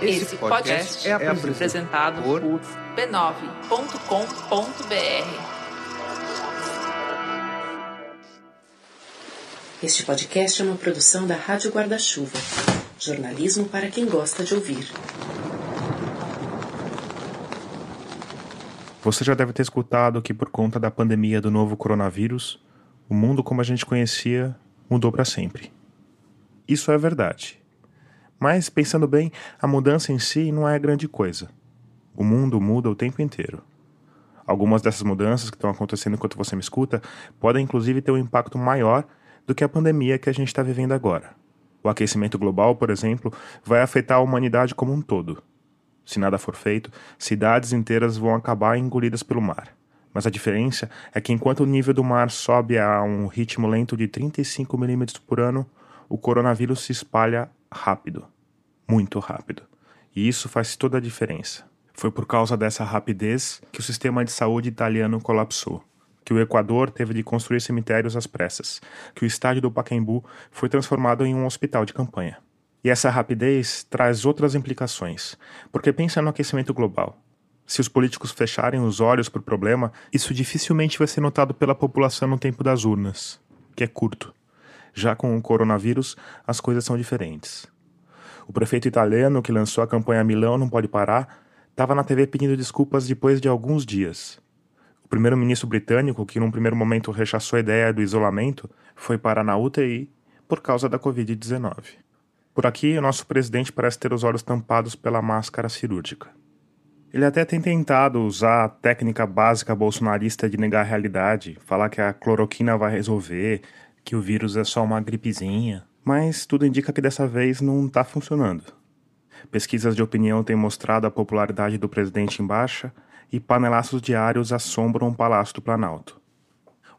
Esse podcast é apresentado por b9.com.br. Este podcast é uma produção da Rádio Guarda-Chuva. Jornalismo para quem gosta de ouvir. Você já deve ter escutado que, por conta da pandemia do novo coronavírus, o mundo como a gente conhecia mudou para sempre. Isso é verdade. Mas, pensando bem, a mudança em si não é grande coisa. O mundo muda o tempo inteiro. Algumas dessas mudanças que estão acontecendo enquanto você me escuta podem inclusive ter um impacto maior do que a pandemia que a gente está vivendo agora. O aquecimento global, por exemplo, vai afetar a humanidade como um todo. Se nada for feito, cidades inteiras vão acabar engolidas pelo mar. Mas a diferença é que enquanto o nível do mar sobe a um ritmo lento de 35 milímetros por ano, o coronavírus se espalha rápido, muito rápido. E isso faz toda a diferença. Foi por causa dessa rapidez que o sistema de saúde italiano colapsou, que o Equador teve de construir cemitérios às pressas, que o estádio do Pacaembu foi transformado em um hospital de campanha. E essa rapidez traz outras implicações, porque pensa no aquecimento global. Se os políticos fecharem os olhos para o problema, isso dificilmente vai ser notado pela população no tempo das urnas, que é curto. Já com o coronavírus, as coisas são diferentes. O prefeito italiano que lançou a campanha Milão não pode parar estava na TV pedindo desculpas depois de alguns dias. O primeiro-ministro britânico, que num primeiro momento rechaçou a ideia do isolamento, foi parar na UTI por causa da Covid-19. Por aqui, o nosso presidente parece ter os olhos tampados pela máscara cirúrgica. Ele até tem tentado usar a técnica básica bolsonarista de negar a realidade, falar que a cloroquina vai resolver, que o vírus é só uma gripezinha, mas tudo indica que dessa vez não está funcionando. Pesquisas de opinião têm mostrado a popularidade do presidente em baixa e panelaços diários assombram o Palácio do Planalto.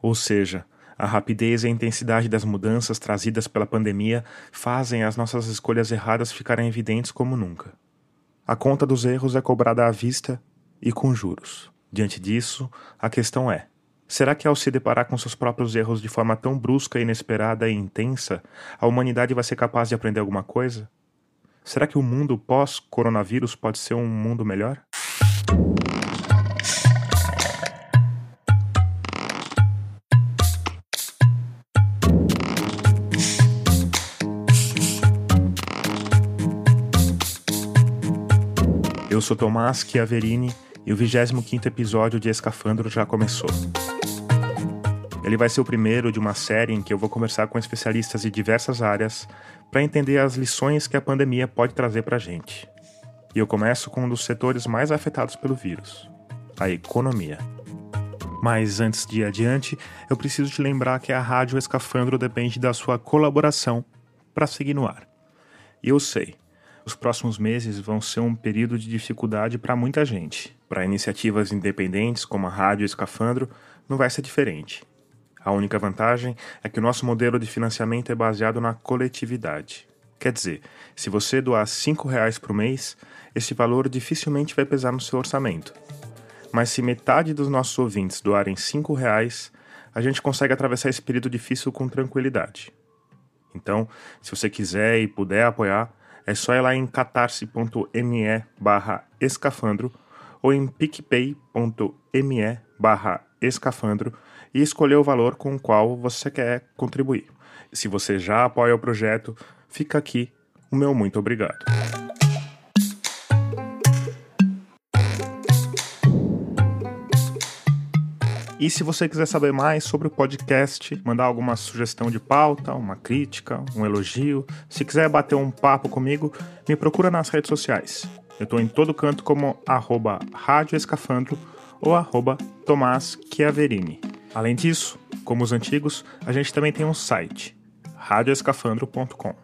Ou seja, a rapidez e a intensidade das mudanças trazidas pela pandemia fazem as nossas escolhas erradas ficarem evidentes como nunca. A conta dos erros é cobrada à vista e com juros. Diante disso, a questão é: Será que ao se deparar com seus próprios erros de forma tão brusca, inesperada e intensa, a humanidade vai ser capaz de aprender alguma coisa? Será que o mundo pós-coronavírus pode ser um mundo melhor? Eu sou Tomás Chiaverini e o 25 episódio de Escafandro já começou. Ele vai ser o primeiro de uma série em que eu vou conversar com especialistas de diversas áreas para entender as lições que a pandemia pode trazer para a gente. E eu começo com um dos setores mais afetados pelo vírus, a economia. Mas antes de ir adiante, eu preciso te lembrar que a Rádio Escafandro depende da sua colaboração para seguir no ar. E eu sei, os próximos meses vão ser um período de dificuldade para muita gente. Para iniciativas independentes como a Rádio Escafandro, não vai ser diferente. A única vantagem é que o nosso modelo de financiamento é baseado na coletividade. Quer dizer, se você doar R$ reais por mês, esse valor dificilmente vai pesar no seu orçamento. Mas se metade dos nossos ouvintes doarem R$ reais, a gente consegue atravessar esse período difícil com tranquilidade. Então, se você quiser e puder apoiar, é só ir lá em catarse.me escafandro ou em picpay.me escafandro e escolher o valor com o qual você quer contribuir. Se você já apoia o projeto, fica aqui o meu muito obrigado. E se você quiser saber mais sobre o podcast, mandar alguma sugestão de pauta, uma crítica, um elogio, se quiser bater um papo comigo, me procura nas redes sociais. Eu estou em todo canto como arroba Rádio ou arroba Tomás Chiaverini. Além disso, como os antigos, a gente também tem um site, radioescafandro.com.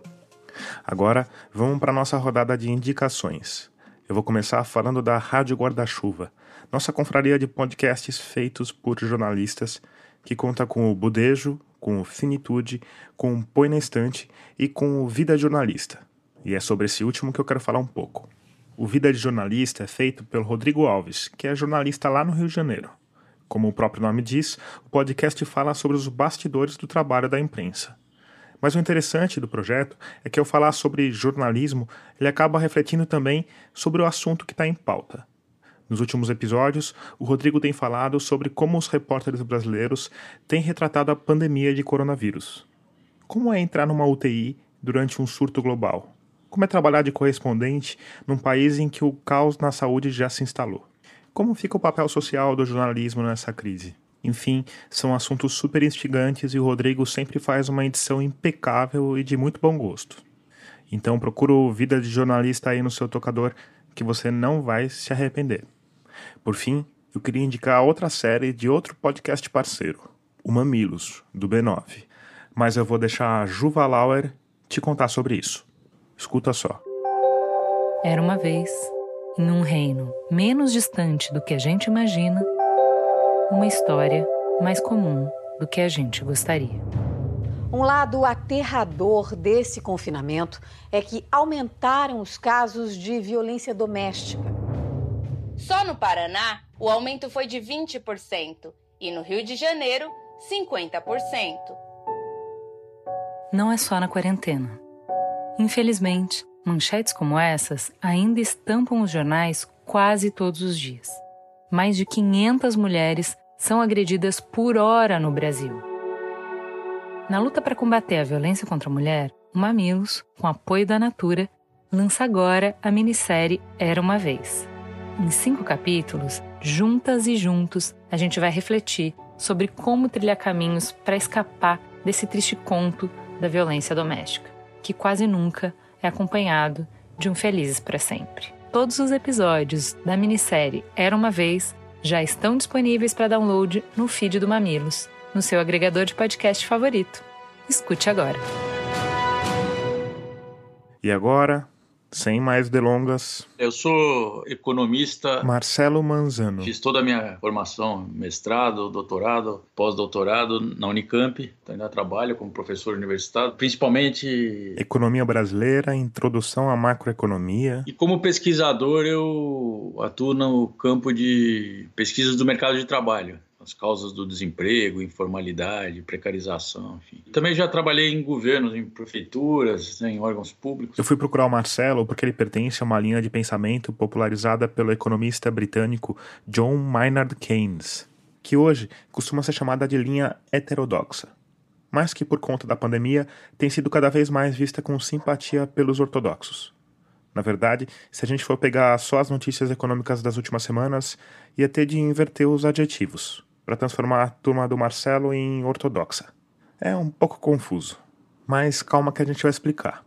Agora, vamos para a nossa rodada de indicações. Eu vou começar falando da Rádio Guarda-Chuva, nossa confraria de podcasts feitos por jornalistas que conta com o Budejo, com o Finitude, com o Põe na Estante e com o Vida Jornalista. E é sobre esse último que eu quero falar um pouco. O Vida de Jornalista é feito pelo Rodrigo Alves, que é jornalista lá no Rio de Janeiro. Como o próprio nome diz, o podcast fala sobre os bastidores do trabalho da imprensa. Mas o interessante do projeto é que ao falar sobre jornalismo, ele acaba refletindo também sobre o assunto que está em pauta. Nos últimos episódios, o Rodrigo tem falado sobre como os repórteres brasileiros têm retratado a pandemia de coronavírus. Como é entrar numa UTI durante um surto global? Como é trabalhar de correspondente num país em que o caos na saúde já se instalou? Como fica o papel social do jornalismo nessa crise? Enfim, são assuntos super instigantes e o Rodrigo sempre faz uma edição impecável e de muito bom gosto. Então procura o Vida de Jornalista aí no seu tocador que você não vai se arrepender. Por fim, eu queria indicar outra série de outro podcast parceiro, o Mamilos, do B9. Mas eu vou deixar a Juva Lauer te contar sobre isso. Escuta só. Era uma vez, em um reino menos distante do que a gente imagina, uma história mais comum do que a gente gostaria. Um lado aterrador desse confinamento é que aumentaram os casos de violência doméstica. Só no Paraná, o aumento foi de 20% e no Rio de Janeiro, 50%. Não é só na quarentena. Infelizmente, manchetes como essas ainda estampam os jornais quase todos os dias. Mais de 500 mulheres são agredidas por hora no Brasil. Na luta para combater a violência contra a mulher, o Mamilos, com apoio da Natura, lança agora a minissérie Era uma Vez. Em cinco capítulos, juntas e juntos, a gente vai refletir sobre como trilhar caminhos para escapar desse triste conto da violência doméstica, que quase nunca é acompanhado de um felizes para sempre. Todos os episódios da minissérie Era uma Vez já estão disponíveis para download no feed do Mamilos, no seu agregador de podcast favorito. Escute agora. E agora, sem mais delongas. Eu sou economista. Marcelo Manzano. Fiz toda a minha formação, mestrado, doutorado, pós-doutorado na Unicamp. Então ainda trabalho como professor universitário, principalmente. Economia brasileira, introdução à macroeconomia. E como pesquisador, eu atuo no campo de pesquisas do mercado de trabalho as causas do desemprego, informalidade, precarização, enfim. Também já trabalhei em governos, em prefeituras, né, em órgãos públicos. Eu fui procurar o Marcelo porque ele pertence a uma linha de pensamento popularizada pelo economista britânico John Maynard Keynes, que hoje costuma ser chamada de linha heterodoxa, mas que por conta da pandemia tem sido cada vez mais vista com simpatia pelos ortodoxos. Na verdade, se a gente for pegar só as notícias econômicas das últimas semanas, ia ter de inverter os adjetivos para transformar a turma do Marcelo em ortodoxa. É um pouco confuso, mas calma que a gente vai explicar.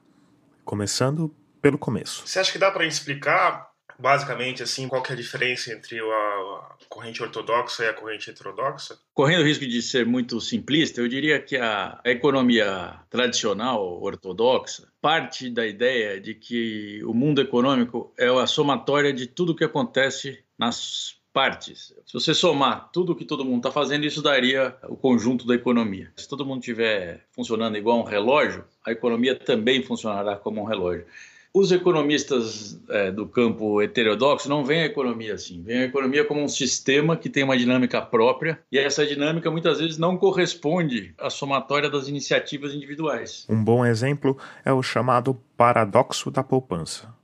Começando pelo começo. Você acha que dá para explicar basicamente assim qual é a diferença entre a, corrente ortodoxa e a corrente heterodoxa? Correndo o risco de ser muito simplista, eu diria que a economia tradicional ortodoxa parte da ideia de que o mundo econômico é a somatória de tudo o que acontece nas partes. Se você somar tudo o que todo mundo está fazendo, isso daria o conjunto da economia. Se todo mundo estiver funcionando igual um relógio, a economia também funcionará como um relógio. Os economistas é, do campo heterodoxo não veem a economia assim, veem a economia como um sistema que tem uma dinâmica própria e essa dinâmica muitas vezes não corresponde à somatória das iniciativas individuais. Um bom exemplo é o chamado paradoxo da poupança.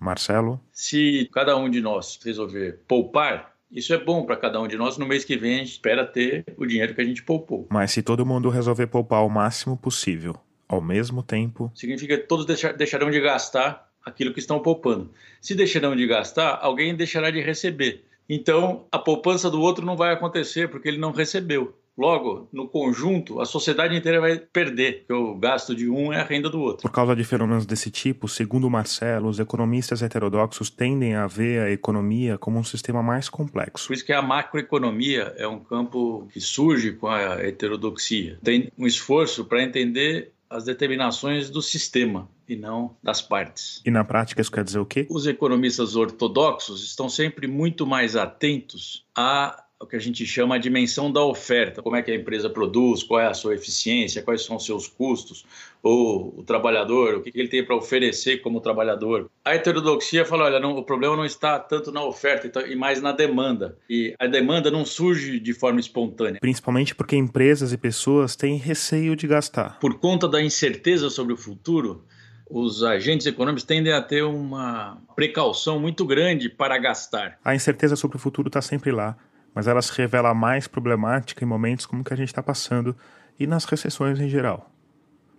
Marcelo? Se cada um de nós resolver poupar, isso é bom para cada um de nós. No mês que vem, a gente espera ter o dinheiro que a gente poupou. Mas se todo mundo resolver poupar o máximo possível, ao mesmo tempo. Significa que todos deixarão de gastar aquilo que estão poupando. Se deixarão de gastar, alguém deixará de receber. Então, a poupança do outro não vai acontecer porque ele não recebeu. Logo, no conjunto, a sociedade inteira vai perder, porque o gasto de um é a renda do outro. Por causa de fenômenos desse tipo, segundo Marcelo, os economistas heterodoxos tendem a ver a economia como um sistema mais complexo. Por isso que a macroeconomia é um campo que surge com a heterodoxia. Tem um esforço para entender as determinações do sistema e não das partes. E na prática isso quer dizer o quê? Os economistas ortodoxos estão sempre muito mais atentos a o que a gente chama a dimensão da oferta, como é que a empresa produz, qual é a sua eficiência, quais são os seus custos, ou o trabalhador, o que ele tem para oferecer como trabalhador. A heterodoxia fala, olha, não, o problema não está tanto na oferta então, e mais na demanda. E a demanda não surge de forma espontânea. Principalmente porque empresas e pessoas têm receio de gastar. Por conta da incerteza sobre o futuro, os agentes econômicos tendem a ter uma precaução muito grande para gastar. A incerteza sobre o futuro está sempre lá mas ela se revela mais problemática em momentos como que a gente está passando e nas recessões em geral.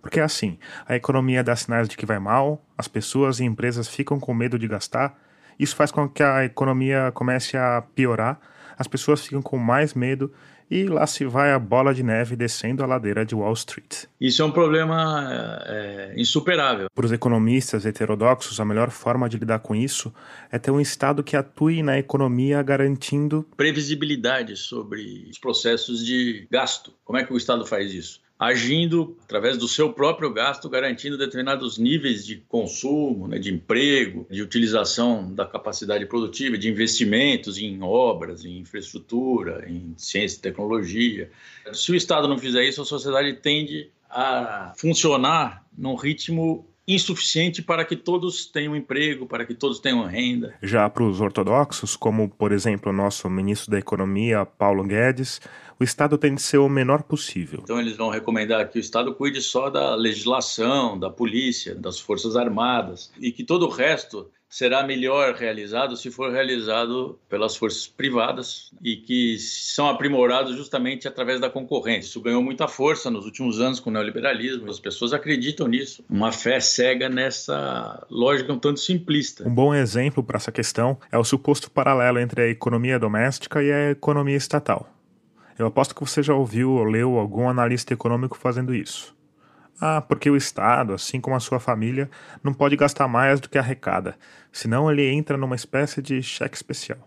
Porque é assim, a economia dá sinais de que vai mal, as pessoas e empresas ficam com medo de gastar, isso faz com que a economia comece a piorar, as pessoas ficam com mais medo e lá se vai a bola de neve descendo a ladeira de Wall Street. Isso é um problema é, insuperável. Para os economistas heterodoxos, a melhor forma de lidar com isso é ter um Estado que atue na economia garantindo previsibilidade sobre os processos de gasto. Como é que o Estado faz isso? Agindo através do seu próprio gasto, garantindo determinados níveis de consumo, né, de emprego, de utilização da capacidade produtiva, de investimentos em obras, em infraestrutura, em ciência e tecnologia. Se o Estado não fizer isso, a sociedade tende a funcionar num ritmo insuficiente para que todos tenham emprego, para que todos tenham renda. Já para os ortodoxos, como por exemplo o nosso ministro da Economia, Paulo Guedes, o Estado tem de ser o menor possível. Então eles vão recomendar que o Estado cuide só da legislação, da polícia, das forças armadas e que todo o resto será melhor realizado se for realizado pelas forças privadas e que são aprimorados justamente através da concorrência. Isso ganhou muita força nos últimos anos com o neoliberalismo. As pessoas acreditam nisso. Uma fé cega nessa lógica um tanto simplista. Um bom exemplo para essa questão é o suposto paralelo entre a economia doméstica e a economia estatal. Eu aposto que você já ouviu ou leu algum analista econômico fazendo isso. Ah, porque o Estado, assim como a sua família, não pode gastar mais do que arrecada, senão ele entra numa espécie de cheque especial.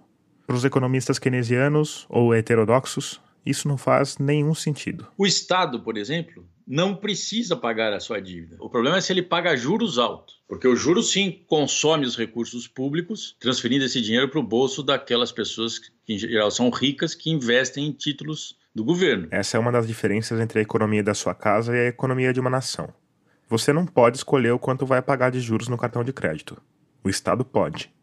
Para os economistas keynesianos ou heterodoxos, isso não faz nenhum sentido. O Estado, por exemplo, não precisa pagar a sua dívida. O problema é se ele paga juros altos, porque o juro sim consome os recursos públicos, transferindo esse dinheiro para o bolso daquelas pessoas que em geral são ricas que investem em títulos do governo. Essa é uma das diferenças entre a economia da sua casa e a economia de uma nação. Você não pode escolher o quanto vai pagar de juros no cartão de crédito. O Estado pode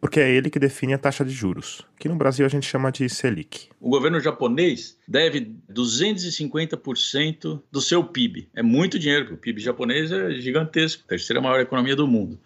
porque é ele que define a taxa de juros, que no Brasil a gente chama de Selic. O governo japonês deve 250% do seu PIB. É muito dinheiro, porque o PIB japonês é gigantesco, terceira maior economia do mundo.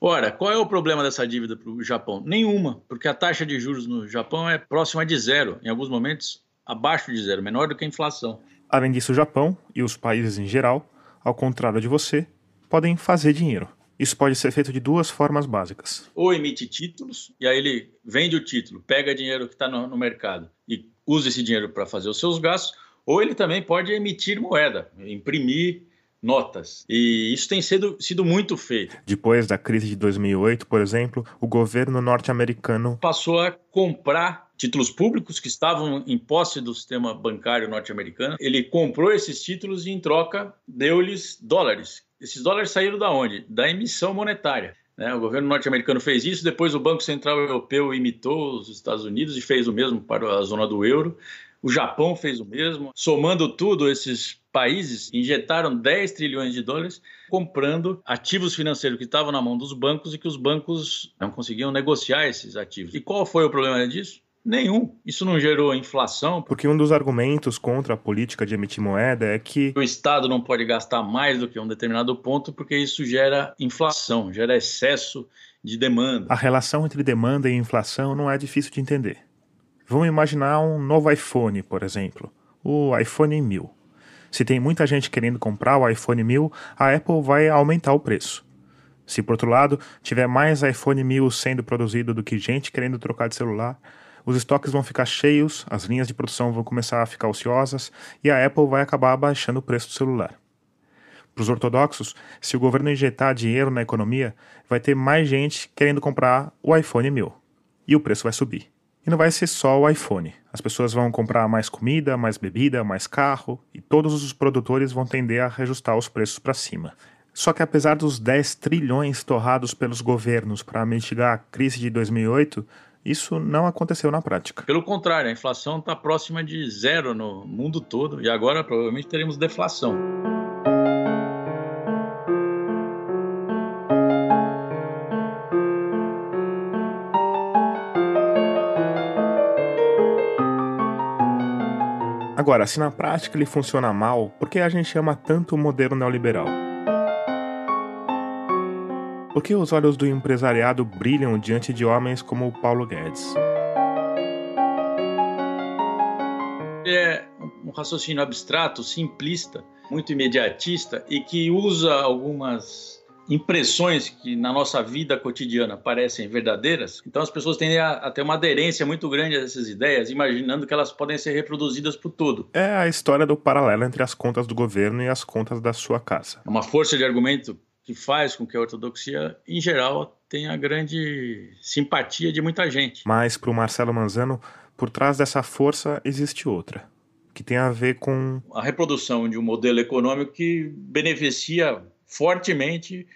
Ora, qual é o problema dessa dívida para o Japão? Nenhuma, porque a taxa de juros no Japão é próxima de zero, em alguns momentos abaixo de zero, menor do que a inflação. Além disso, o Japão e os países em geral, ao contrário de você, podem fazer dinheiro. Isso pode ser feito de duas formas básicas. Ou emite títulos, e aí ele vende o título, pega dinheiro que está no, no mercado e usa esse dinheiro para fazer os seus gastos, ou ele também pode emitir moeda, imprimir notas. E isso tem sido, sido muito feito. Depois da crise de 2008, por exemplo, o governo norte-americano passou a comprar títulos públicos que estavam em posse do sistema bancário norte-americano. Ele comprou esses títulos e, em troca, deu-lhes dólares, esses dólares saíram da onde? Da emissão monetária. Né? O governo norte-americano fez isso, depois o Banco Central Europeu imitou os Estados Unidos e fez o mesmo para a zona do euro. O Japão fez o mesmo. Somando tudo, esses países injetaram 10 trilhões de dólares comprando ativos financeiros que estavam na mão dos bancos e que os bancos não conseguiam negociar esses ativos. E qual foi o problema disso? Nenhum. Isso não gerou inflação. Porque um dos argumentos contra a política de emitir moeda é que o Estado não pode gastar mais do que um determinado ponto, porque isso gera inflação, gera excesso de demanda. A relação entre demanda e inflação não é difícil de entender. Vamos imaginar um novo iPhone, por exemplo, o iPhone 1000. Se tem muita gente querendo comprar o iPhone 1000, a Apple vai aumentar o preço. Se por outro lado tiver mais iPhone 1000 sendo produzido do que gente querendo trocar de celular, os estoques vão ficar cheios, as linhas de produção vão começar a ficar ociosas e a Apple vai acabar abaixando o preço do celular. Para os ortodoxos, se o governo injetar dinheiro na economia, vai ter mais gente querendo comprar o iPhone 1000 e o preço vai subir. E não vai ser só o iPhone. As pessoas vão comprar mais comida, mais bebida, mais carro e todos os produtores vão tender a reajustar os preços para cima. Só que apesar dos 10 trilhões torrados pelos governos para mitigar a crise de 2008, isso não aconteceu na prática. Pelo contrário, a inflação está próxima de zero no mundo todo e agora provavelmente teremos deflação. Agora, se na prática ele funciona mal, por que a gente ama tanto o modelo neoliberal? Por que os olhos do empresariado brilham diante de homens como o Paulo Guedes? É um raciocínio abstrato, simplista, muito imediatista e que usa algumas impressões que na nossa vida cotidiana parecem verdadeiras, então as pessoas tendem a, a, ter uma aderência muito grande a essas ideias, imaginando que elas podem ser reproduzidas por tudo. É a história do paralelo entre as contas do governo e as contas da sua casa. É uma força de argumento que faz com que a ortodoxia, em geral, tenha grande simpatia de muita gente. Mas para o Marcelo Manzano, por trás dessa força existe outra, que tem a ver com a reprodução de um modelo econômico que beneficia fortemente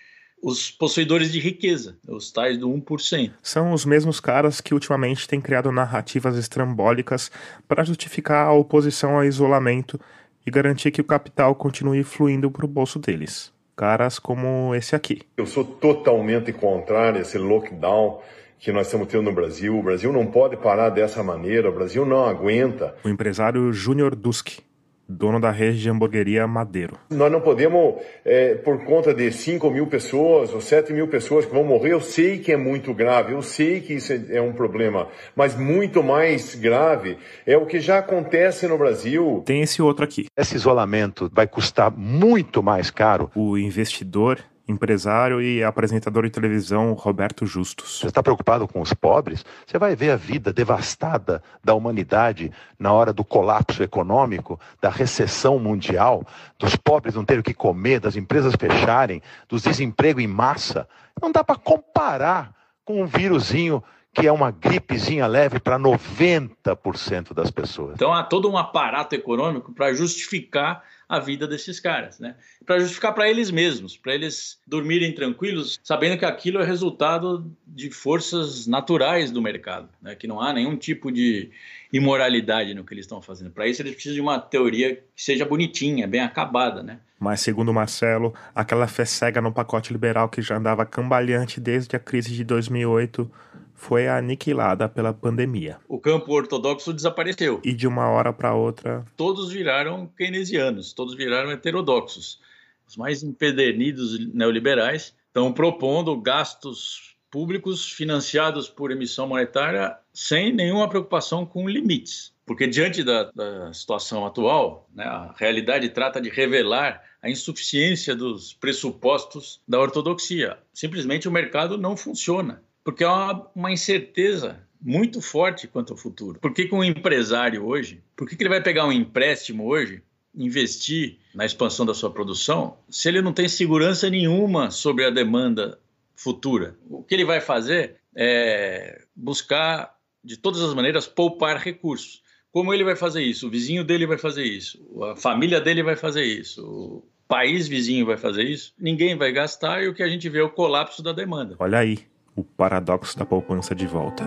os possuidores de riqueza, os tais do 1%. São os mesmos caras que ultimamente têm criado narrativas estrambólicas para justificar a oposição ao isolamento e garantir que o capital continue fluindo para o bolso deles caras como esse aqui. Eu sou totalmente contrário a esse lockdown que nós estamos tendo no Brasil. O Brasil não pode parar dessa maneira, o Brasil não aguenta. O empresário Júnior Duski dono da rede de hamburgueria Madeiro. Nós não podemos, é, por conta de 5 mil pessoas ou 7 mil pessoas que vão morrer, eu sei que é muito grave, eu sei que isso é um problema, mas muito mais grave é o que já acontece no Brasil. Tem esse outro aqui. Esse isolamento vai custar muito mais caro. O investidor empresário e apresentador de televisão Roberto Justus. Você está preocupado com os pobres? Você vai ver a vida devastada da humanidade na hora do colapso econômico, da recessão mundial, dos pobres não terem o que comer, das empresas fecharem, dos desemprego em massa. Não dá para comparar com um vírusinho que é uma gripezinha leve para 90% das pessoas. Então há todo um aparato econômico para justificar a vida desses caras, né? Para justificar para eles mesmos, para eles dormirem tranquilos, sabendo que aquilo é resultado de forças naturais do mercado, né? Que não há nenhum tipo de imoralidade no que eles estão fazendo. Para isso eles precisam de uma teoria que seja bonitinha, bem acabada, né? Mas segundo Marcelo, aquela fé cega no pacote liberal que já andava cambaleante desde a crise de 2008 foi aniquilada pela pandemia. O campo ortodoxo desapareceu. E de uma hora para outra. Todos viraram keynesianos, todos viraram heterodoxos. Os mais empedernidos neoliberais estão propondo gastos públicos financiados por emissão monetária sem nenhuma preocupação com limites. Porque, diante da, da situação atual, né, a realidade trata de revelar a insuficiência dos pressupostos da ortodoxia. Simplesmente o mercado não funciona porque há uma, uma incerteza muito forte quanto ao futuro. Por que, que um empresário hoje, por que, que ele vai pegar um empréstimo hoje, investir na expansão da sua produção, se ele não tem segurança nenhuma sobre a demanda futura? O que ele vai fazer é buscar, de todas as maneiras, poupar recursos. Como ele vai fazer isso? O vizinho dele vai fazer isso, a família dele vai fazer isso, o país vizinho vai fazer isso. Ninguém vai gastar e o que a gente vê é o colapso da demanda. Olha aí, o paradoxo da poupança de volta.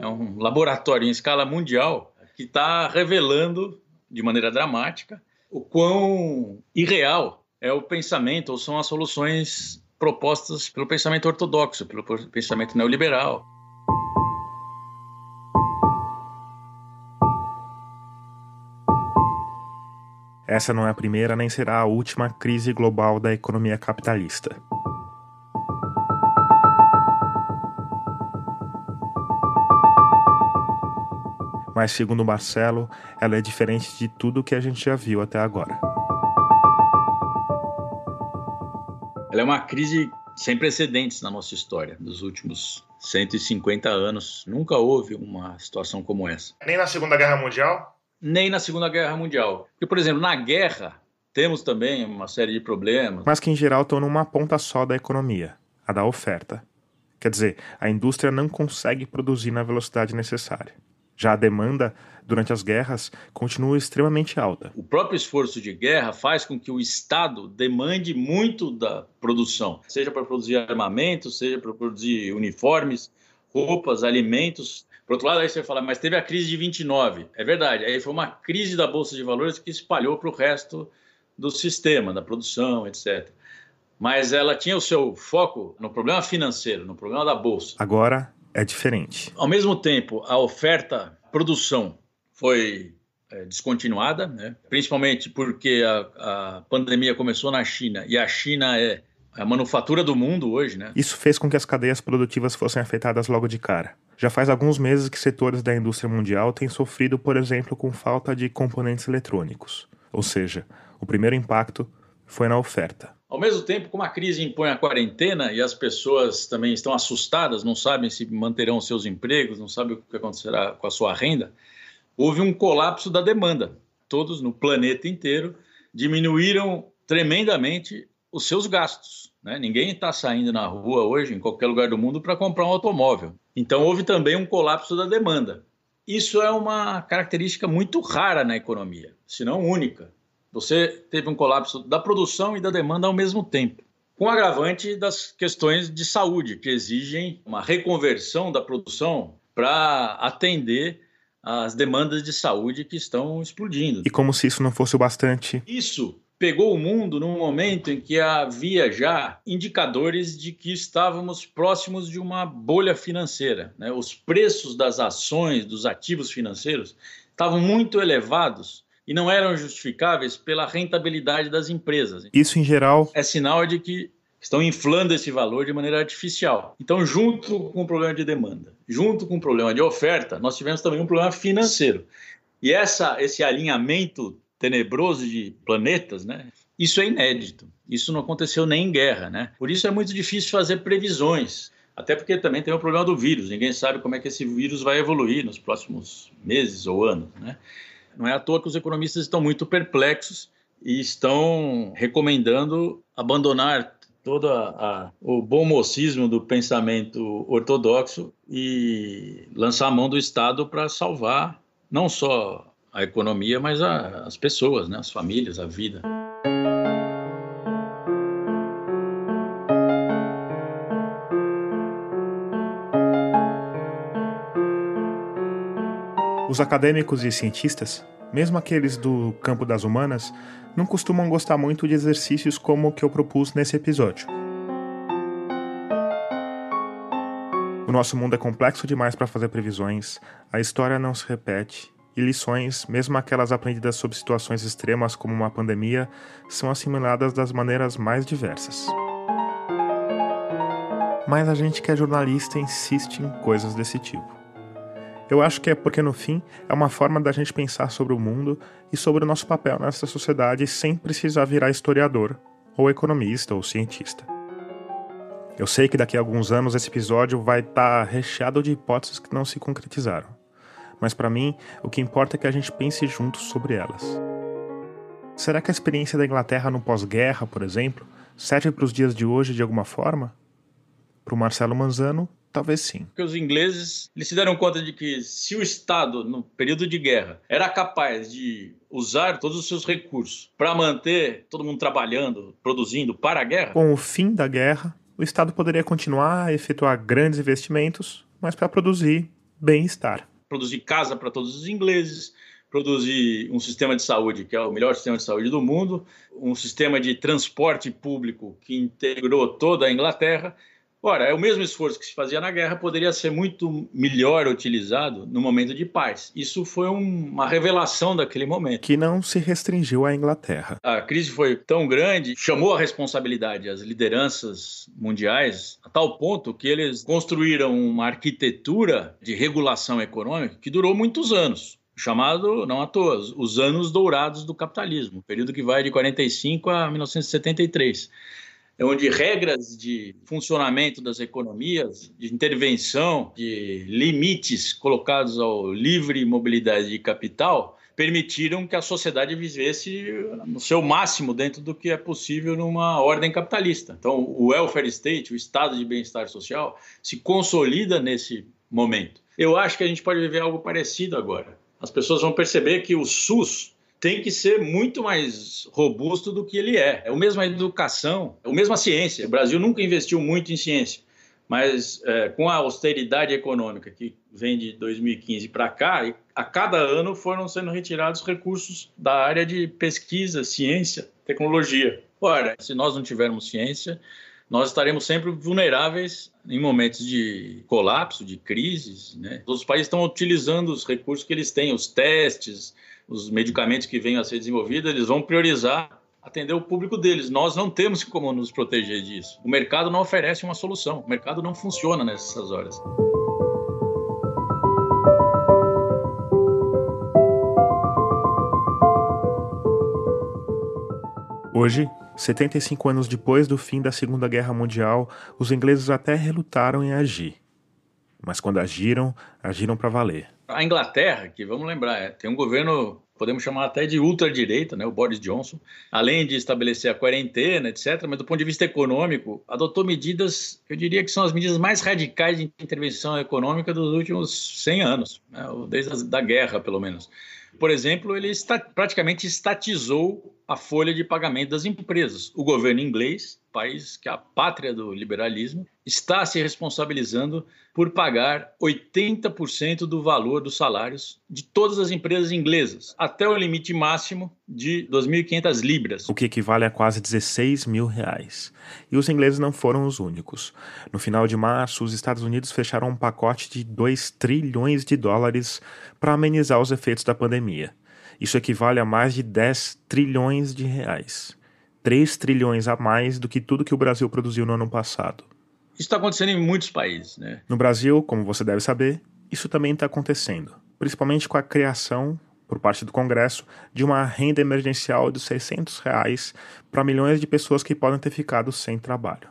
É um laboratório em escala mundial que está revelando de maneira dramática o quão irreal é o pensamento ou são as soluções propostas pelo pensamento ortodoxo, pelo pensamento neoliberal. Essa não é a primeira nem será a última crise global da economia capitalista. Mas, segundo Marcelo, ela é diferente de tudo que a gente já viu até agora. Ela é uma crise sem precedentes na nossa história, dos últimos 150 anos. Nunca houve uma situação como essa. Nem na Segunda Guerra Mundial? Nem na Segunda Guerra Mundial. Porque, por exemplo, na guerra temos também uma série de problemas. Mas que em geral estão numa ponta só da economia, a da oferta. Quer dizer, a indústria não consegue produzir na velocidade necessária. Já a demanda durante as guerras continua extremamente alta. O próprio esforço de guerra faz com que o Estado demande muito da produção, seja para produzir armamentos, seja para produzir uniformes, roupas, alimentos. Por outro lado, aí você fala, mas teve a crise de 29. É verdade, aí foi uma crise da Bolsa de Valores que espalhou para o resto do sistema, da produção, etc. Mas ela tinha o seu foco no problema financeiro, no problema da Bolsa. Agora é diferente. Ao mesmo tempo, a oferta, produção foi é, descontinuada, né? principalmente porque a, a pandemia começou na China e a China é a manufatura do mundo hoje, né? Isso fez com que as cadeias produtivas fossem afetadas logo de cara. Já faz alguns meses que setores da indústria mundial têm sofrido, por exemplo, com falta de componentes eletrônicos. Ou seja, o primeiro impacto foi na oferta. Ao mesmo tempo, como a crise impõe a quarentena e as pessoas também estão assustadas, não sabem se manterão seus empregos, não sabem o que acontecerá com a sua renda, houve um colapso da demanda. Todos no planeta inteiro diminuíram tremendamente os seus gastos. Né? Ninguém está saindo na rua hoje, em qualquer lugar do mundo, para comprar um automóvel. Então, houve também um colapso da demanda. Isso é uma característica muito rara na economia, se não única. Você teve um colapso da produção e da demanda ao mesmo tempo, com o agravante das questões de saúde, que exigem uma reconversão da produção para atender as demandas de saúde que estão explodindo. E como se isso não fosse o bastante. Isso pegou o mundo num momento em que havia já indicadores de que estávamos próximos de uma bolha financeira. Né? Os preços das ações, dos ativos financeiros, estavam muito elevados e não eram justificáveis pela rentabilidade das empresas. Isso, em geral, é sinal de que estão inflando esse valor de maneira artificial. Então, junto com o problema de demanda, junto com o problema de oferta, nós tivemos também um problema financeiro. E essa, esse alinhamento tenebroso de planetas, né? Isso é inédito. Isso não aconteceu nem em guerra, né? Por isso é muito difícil fazer previsões. Até porque também tem o problema do vírus. Ninguém sabe como é que esse vírus vai evoluir nos próximos meses ou anos, né? Não é à toa que os economistas estão muito perplexos e estão recomendando abandonar todo a, a, o bom mocismo do pensamento ortodoxo e lançar a mão do Estado para salvar não só a economia, mas a, as pessoas, né, as famílias, a vida. Os acadêmicos e cientistas, mesmo aqueles do campo das humanas, não costumam gostar muito de exercícios como o que eu propus nesse episódio. O nosso mundo é complexo demais para fazer previsões, a história não se repete, e lições, mesmo aquelas aprendidas sob situações extremas como uma pandemia, são assimiladas das maneiras mais diversas. Mas a gente que é jornalista insiste em coisas desse tipo. Eu acho que é porque, no fim, é uma forma da gente pensar sobre o mundo e sobre o nosso papel nessa sociedade sem precisar virar historiador, ou economista, ou cientista. Eu sei que daqui a alguns anos esse episódio vai estar tá recheado de hipóteses que não se concretizaram. Mas para mim, o que importa é que a gente pense juntos sobre elas. Será que a experiência da Inglaterra no pós-guerra, por exemplo, serve para os dias de hoje de alguma forma? Para o Marcelo Manzano, Talvez sim. Porque os ingleses eles se deram conta de que se o Estado, no período de guerra, era capaz de usar todos os seus recursos para manter todo mundo trabalhando, produzindo para a guerra. Com o fim da guerra, o Estado poderia continuar a efetuar grandes investimentos, mas para produzir bem-estar. Produzir casa para todos os ingleses, produzir um sistema de saúde que é o melhor sistema de saúde do mundo, um sistema de transporte público que integrou toda a Inglaterra Ora, é o mesmo esforço que se fazia na guerra poderia ser muito melhor utilizado no momento de paz. Isso foi um, uma revelação daquele momento. Que não se restringiu à Inglaterra. A crise foi tão grande, chamou a responsabilidade às lideranças mundiais, a tal ponto que eles construíram uma arquitetura de regulação econômica que durou muitos anos chamado, não à toa, os anos dourados do capitalismo, período que vai de 45 a 1973 é onde regras de funcionamento das economias, de intervenção, de limites colocados ao livre mobilidade de capital, permitiram que a sociedade vivesse no seu máximo dentro do que é possível numa ordem capitalista. Então, o welfare state, o estado de bem-estar social, se consolida nesse momento. Eu acho que a gente pode viver algo parecido agora. As pessoas vão perceber que o SUS tem que ser muito mais robusto do que ele é. É o mesmo a educação, é o mesmo a ciência. O Brasil nunca investiu muito em ciência, mas é, com a austeridade econômica que vem de 2015 para cá, a cada ano foram sendo retirados recursos da área de pesquisa, ciência, tecnologia. Ora, se nós não tivermos ciência, nós estaremos sempre vulneráveis em momentos de colapso, de crises. Né? Os países estão utilizando os recursos que eles têm, os testes, os medicamentos que venham a ser desenvolvidos, eles vão priorizar atender o público deles. Nós não temos como nos proteger disso. O mercado não oferece uma solução. O mercado não funciona nessas horas. Hoje, 75 anos depois do fim da Segunda Guerra Mundial, os ingleses até relutaram em agir. Mas quando agiram, agiram para valer. A Inglaterra, que vamos lembrar, é, tem um governo, podemos chamar até de ultradireita, né, o Boris Johnson, além de estabelecer a quarentena, etc., mas do ponto de vista econômico, adotou medidas, eu diria que são as medidas mais radicais de intervenção econômica dos últimos 100 anos, né, desde a guerra, pelo menos. Por exemplo, ele está, praticamente estatizou a folha de pagamento das empresas. O governo inglês, país que é a pátria do liberalismo, está se responsabilizando por pagar 80% do valor dos salários de todas as empresas inglesas, até o limite máximo de 2.500 libras. O que equivale a quase 16 mil reais. E os ingleses não foram os únicos. No final de março, os Estados Unidos fecharam um pacote de 2 trilhões de dólares para amenizar os efeitos da pandemia. Isso equivale a mais de 10 trilhões de reais. 3 trilhões a mais do que tudo que o Brasil produziu no ano passado. Isso está acontecendo em muitos países. Né? No Brasil, como você deve saber, isso também está acontecendo, principalmente com a criação, por parte do Congresso, de uma renda emergencial de 600 reais para milhões de pessoas que podem ter ficado sem trabalho.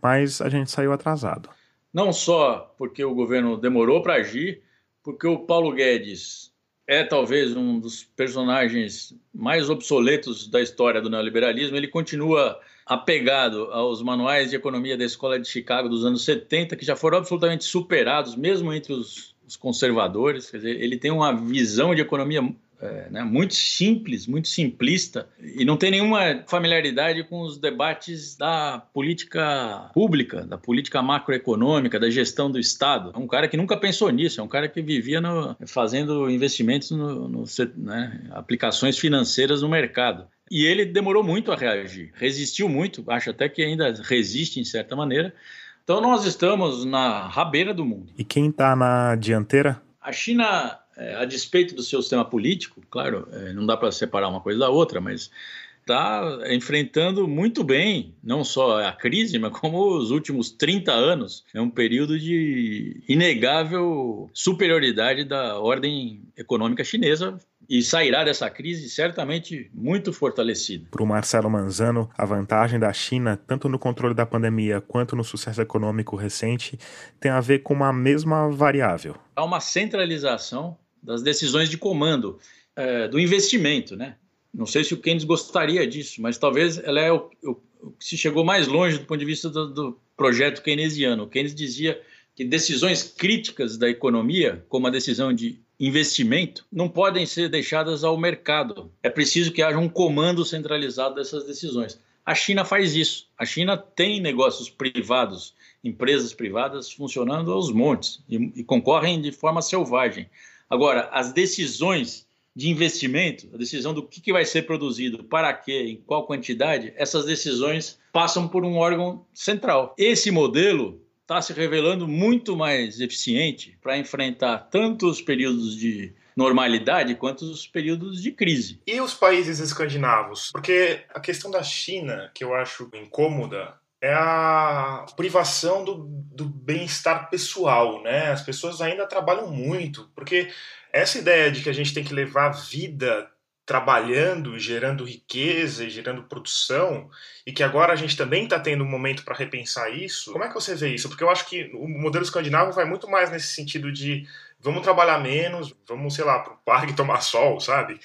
Mas a gente saiu atrasado. Não só porque o governo demorou para agir, porque o Paulo Guedes é talvez um dos personagens mais obsoletos da história do neoliberalismo. Ele continua apegado aos manuais de economia da Escola de Chicago dos anos 70, que já foram absolutamente superados, mesmo entre os, conservadores. Quer dizer, ele tem uma visão de economia é, né, muito simples, muito simplista, e não tem nenhuma familiaridade com os debates da política pública, da política macroeconômica, da gestão do Estado. É um cara que nunca pensou nisso, é um cara que vivia no, fazendo investimentos, no, no né, aplicações financeiras no mercado. E ele demorou muito a reagir, resistiu muito, acho até que ainda resiste em certa maneira. Então nós estamos na rabeira do mundo. E quem está na dianteira? A China é, a despeito do seu sistema político, claro, é, não dá para separar uma coisa da outra, mas está enfrentando muito bem, não só a crise, mas como os últimos 30 anos. É um período de inegável superioridade da ordem econômica chinesa e sairá dessa crise certamente muito fortalecido. Para o Marcelo Manzano, a vantagem da China, tanto no controle da pandemia quanto no sucesso econômico recente, tem a ver com uma mesma variável. Há uma centralização das decisões de comando, é, do investimento, né? Não sei se o Keynes gostaria disso, mas talvez ela é o, o, o que se chegou mais longe do ponto de vista do, do projeto keynesiano. O Keynes dizia que decisões críticas da economia, como a decisão de investimento, não podem ser deixadas ao mercado. É preciso que haja um comando centralizado dessas decisões. A China faz isso. A China tem negócios privados, empresas privadas funcionando aos montes e, e concorrem de forma selvagem. Agora, as decisões de investimento, a decisão do que, que vai ser produzido, para quê, em qual quantidade, essas decisões passam por um órgão central. Esse modelo está se revelando muito mais eficiente para enfrentar tanto os períodos de normalidade quanto os períodos de crise. E os países escandinavos? Porque a questão da China, que eu acho incômoda, é a privação do, do bem-estar pessoal, né? As pessoas ainda trabalham muito, porque essa ideia de que a gente tem que levar a vida trabalhando, gerando riqueza e gerando produção, e que agora a gente também está tendo um momento para repensar isso. Como é que você vê isso? Porque eu acho que o modelo escandinavo vai muito mais nesse sentido de vamos trabalhar menos, vamos, sei lá, para o parque tomar sol, sabe?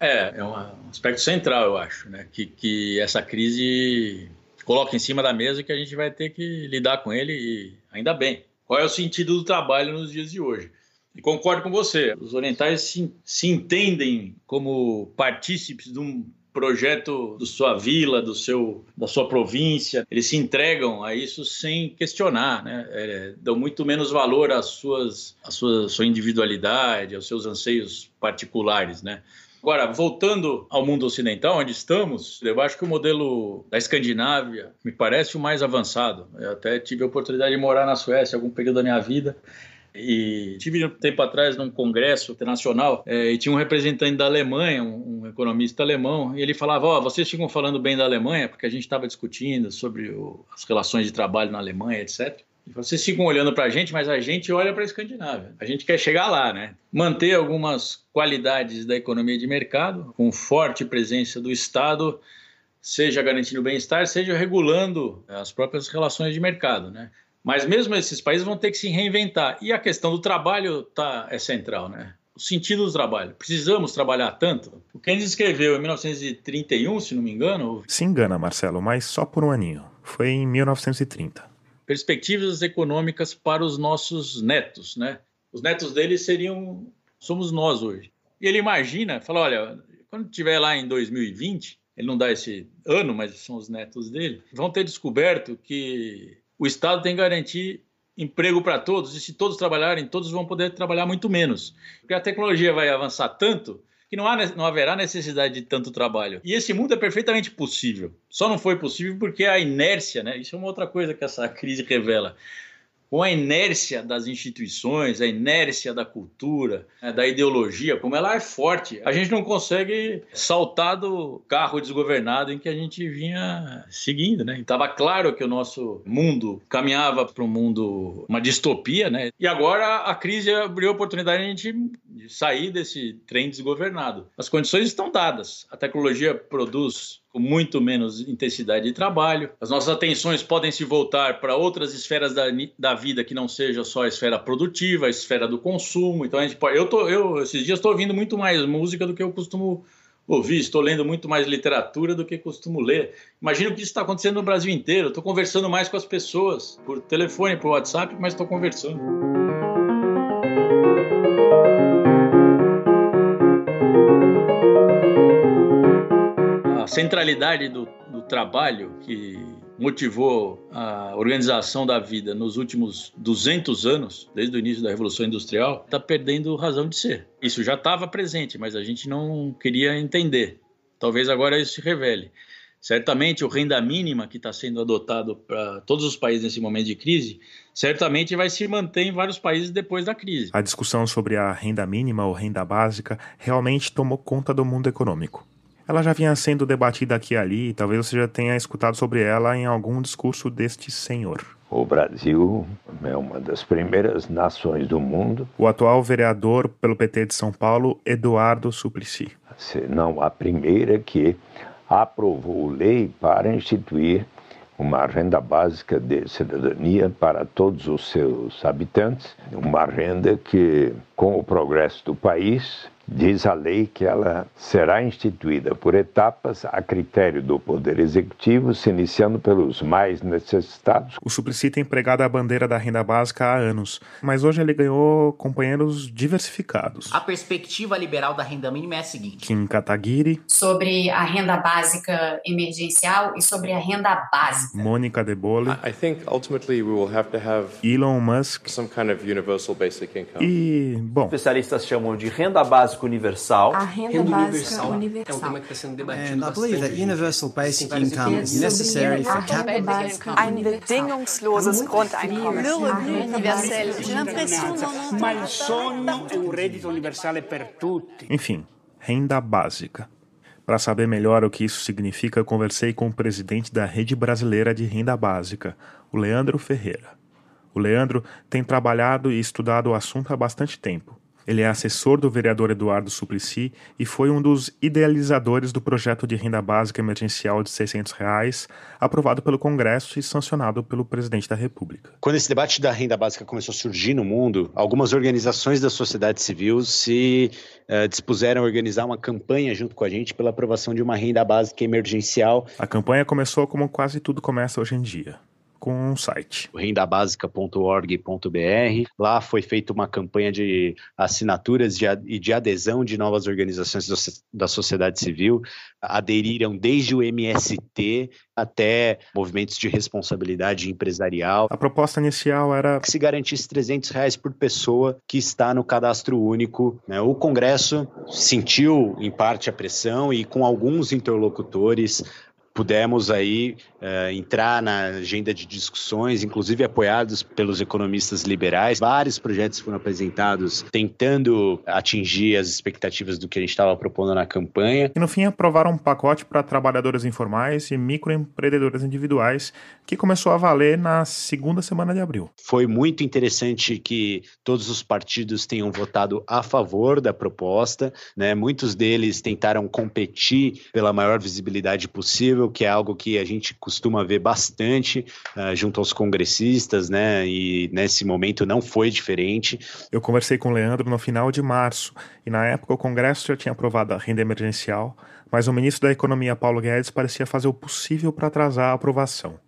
É, é um aspecto central, eu acho, né? Que, que essa crise coloca em cima da mesa que a gente vai ter que lidar com ele e ainda bem. Qual é o sentido do trabalho nos dias de hoje? E concordo com você, os orientais se, se entendem como partícipes de um projeto da sua vila, do seu, da sua província, eles se entregam a isso sem questionar, né? É, dão muito menos valor às suas, à sua, sua individualidade, aos seus anseios particulares, né? Agora, voltando ao mundo ocidental, onde estamos, eu acho que o modelo da Escandinávia me parece o mais avançado. Eu até tive a oportunidade de morar na Suécia algum período da minha vida e tive um tempo atrás num congresso internacional é, e tinha um representante da Alemanha, um, um economista alemão, e ele falava: Ó, oh, vocês ficam falando bem da Alemanha, porque a gente estava discutindo sobre o, as relações de trabalho na Alemanha, etc. E vocês ficam olhando para a gente, mas a gente olha para a Escandinávia. A gente quer chegar lá, né? Manter algumas qualidades da economia de mercado, com forte presença do Estado, seja garantindo o bem-estar, seja regulando as próprias relações de mercado, né? Mas mesmo esses países vão ter que se reinventar. E a questão do trabalho tá, é central, né? O sentido do trabalho. Precisamos trabalhar tanto? O Keynes escreveu em 1931, se não me engano. Se engana, Marcelo, mas só por um aninho. Foi em 1930. Perspectivas econômicas para os nossos netos, né? Os netos deles seriam somos nós hoje. E ele imagina, fala, olha, quando tiver lá em 2020, ele não dá esse ano, mas são os netos dele, vão ter descoberto que o Estado tem que garantir emprego para todos, e se todos trabalharem, todos vão poder trabalhar muito menos. Porque a tecnologia vai avançar tanto que não, há, não haverá necessidade de tanto trabalho. E esse mundo é perfeitamente possível. Só não foi possível porque a inércia, né? Isso é uma outra coisa que essa crise revela com a inércia das instituições, a inércia da cultura, né, da ideologia, como ela é forte, a gente não consegue saltar do carro desgovernado em que a gente vinha seguindo, né? Estava claro que o nosso mundo caminhava para um mundo, uma distopia, né? E agora a crise abriu a oportunidade de a gente sair desse trem desgovernado. As condições estão dadas. A tecnologia produz com muito menos intensidade de trabalho. As nossas atenções podem se voltar para outras esferas da, da vida que não seja só a esfera produtiva, a esfera do consumo. Então a gente pode, eu tô, eu esses dias estou ouvindo muito mais música do que eu costumo ouvir, estou lendo muito mais literatura do que costumo ler. Imagino que isso está acontecendo no Brasil inteiro. Estou conversando mais com as pessoas por telefone, por WhatsApp, mas estou conversando. Centralidade do, do trabalho que motivou a organização da vida nos últimos 200 anos, desde o início da Revolução Industrial, está perdendo razão de ser. Isso já estava presente, mas a gente não queria entender. Talvez agora isso se revele. Certamente o renda mínima que está sendo adotado para todos os países nesse momento de crise, certamente vai se manter em vários países depois da crise. A discussão sobre a renda mínima ou renda básica realmente tomou conta do mundo econômico. Ela já vinha sendo debatida aqui e ali, talvez você já tenha escutado sobre ela em algum discurso deste senhor. O Brasil é uma das primeiras nações do mundo. O atual vereador pelo PT de São Paulo, Eduardo Suplicy. Se não a primeira que aprovou lei para instituir uma renda básica de cidadania para todos os seus habitantes, uma renda que, com o progresso do país, Diz a lei que ela será instituída por etapas a critério do Poder Executivo, se iniciando pelos mais necessitados. O Suplicy tem empregado a bandeira da renda básica há anos, mas hoje ele ganhou companheiros diversificados. A perspectiva liberal da renda mínima é a seguinte: Kim Kataguiri. Sobre a renda básica emergencial e sobre a renda básica. Mônica De Bolle. I think ultimately we will have to have Elon Musk. Some kind of universal basic income. E, bom. Especialistas chamam de renda básica universal. A renda, renda básica universal. universal. É um tema que está sendo debatido And I believe that universal basic income is necessary for capital. Ein bedingungsloses Grundeinkommen. Le revenu universel. Ma il sogno è un reddito universale per tutti. Enfim, renda básica. Para saber melhor o que isso significa, conversei com o presidente da Rede Brasileira de Renda Básica, o Leandro Ferreira. O Leandro tem trabalhado e estudado o assunto há bastante tempo ele é assessor do vereador Eduardo Suplicy e foi um dos idealizadores do projeto de renda básica emergencial de 600 reais, aprovado pelo Congresso e sancionado pelo presidente da República. Quando esse debate da renda básica começou a surgir no mundo, algumas organizações da sociedade civil se uh, dispuseram a organizar uma campanha junto com a gente pela aprovação de uma renda básica emergencial. A campanha começou como quase tudo começa hoje em dia com um site. rendabasica.org.br. Lá foi feita uma campanha de assinaturas e de adesão de novas organizações da sociedade civil. Aderiram desde o MST até movimentos de responsabilidade empresarial. A proposta inicial era que se garantisse 300 reais por pessoa que está no cadastro único. Né? O Congresso sentiu, em parte, a pressão e com alguns interlocutores pudemos aí uh, entrar na agenda de discussões, inclusive apoiados pelos economistas liberais. Vários projetos foram apresentados tentando atingir as expectativas do que a gente estava propondo na campanha. E no fim aprovaram um pacote para trabalhadores informais e microempreendedores individuais que começou a valer na segunda semana de abril. Foi muito interessante que todos os partidos tenham votado a favor da proposta, né? Muitos deles tentaram competir pela maior visibilidade possível, que é algo que a gente costuma ver bastante uh, junto aos congressistas, né? E nesse momento não foi diferente. Eu conversei com o Leandro no final de março e na época o Congresso já tinha aprovado a renda emergencial, mas o ministro da Economia Paulo Guedes parecia fazer o possível para atrasar a aprovação,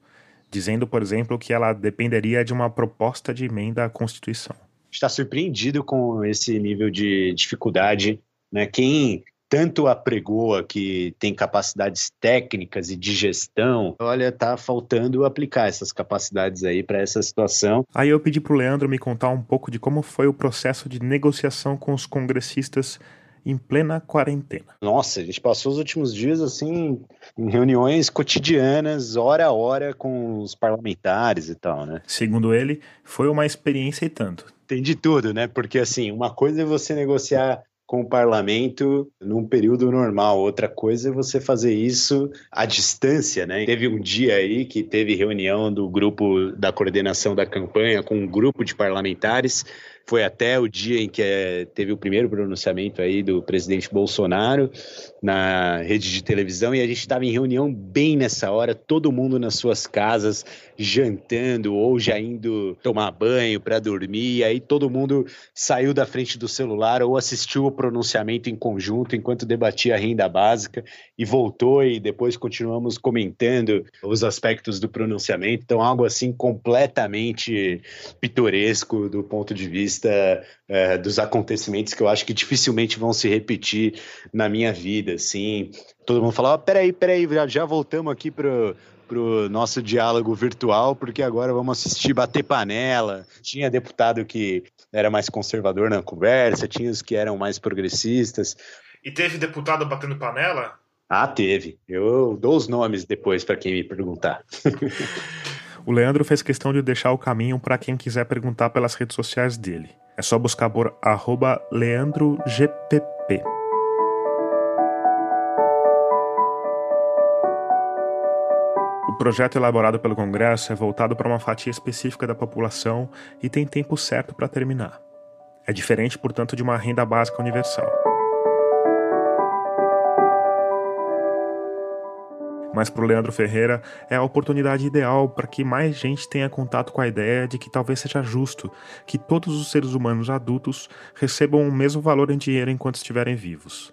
dizendo, por exemplo, que ela dependeria de uma proposta de emenda à Constituição. Está surpreendido com esse nível de dificuldade, né? Quem tanto apregoa que tem capacidades técnicas e de gestão, olha, tá faltando aplicar essas capacidades aí para essa situação. Aí eu pedi para o Leandro me contar um pouco de como foi o processo de negociação com os congressistas em plena quarentena. Nossa, a gente passou os últimos dias assim em reuniões cotidianas, hora a hora com os parlamentares e tal, né? Segundo ele, foi uma experiência e tanto. Tem de tudo, né? Porque assim, uma coisa é você negociar com o parlamento num período normal. Outra coisa é você fazer isso à distância, né? Teve um dia aí que teve reunião do grupo da coordenação da campanha com um grupo de parlamentares foi até o dia em que é, teve o primeiro pronunciamento aí do presidente Bolsonaro na rede de televisão e a gente estava em reunião bem nessa hora, todo mundo nas suas casas jantando ou já indo tomar banho para dormir, e aí todo mundo saiu da frente do celular ou assistiu o pronunciamento em conjunto enquanto debatia a renda básica e voltou e depois continuamos comentando os aspectos do pronunciamento, então algo assim completamente pitoresco do ponto de vista vista é, dos acontecimentos que eu acho que dificilmente vão se repetir na minha vida, assim. Todo mundo fala, oh, peraí, peraí, já, já voltamos aqui pro, pro nosso diálogo virtual, porque agora vamos assistir bater panela. Tinha deputado que era mais conservador na conversa, tinha os que eram mais progressistas. E teve deputado batendo panela? Ah, teve. Eu dou os nomes depois para quem me perguntar. O Leandro fez questão de deixar o caminho para quem quiser perguntar pelas redes sociais dele. É só buscar por leandrogpp. O projeto elaborado pelo Congresso é voltado para uma fatia específica da população e tem tempo certo para terminar. É diferente, portanto, de uma renda básica universal. Mas para o Leandro Ferreira é a oportunidade ideal para que mais gente tenha contato com a ideia de que talvez seja justo que todos os seres humanos adultos recebam o mesmo valor em dinheiro enquanto estiverem vivos.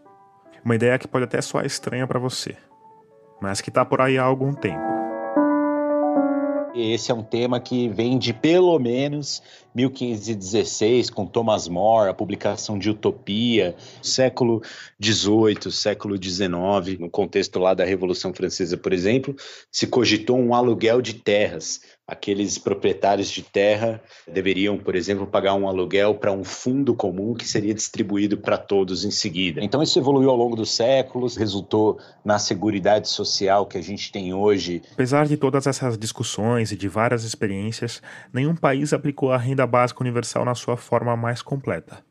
Uma ideia que pode até soar estranha para você, mas que está por aí há algum tempo. Esse é um tema que vem de pelo menos 1516, com Thomas More, a publicação de Utopia, século XVIII, século XIX, no contexto lá da Revolução Francesa, por exemplo, se cogitou um aluguel de terras aqueles proprietários de terra deveriam, por exemplo, pagar um aluguel para um fundo comum que seria distribuído para todos em seguida. Então isso evoluiu ao longo dos séculos, resultou na seguridade social que a gente tem hoje. Apesar de todas essas discussões e de várias experiências, nenhum país aplicou a renda básica universal na sua forma mais completa.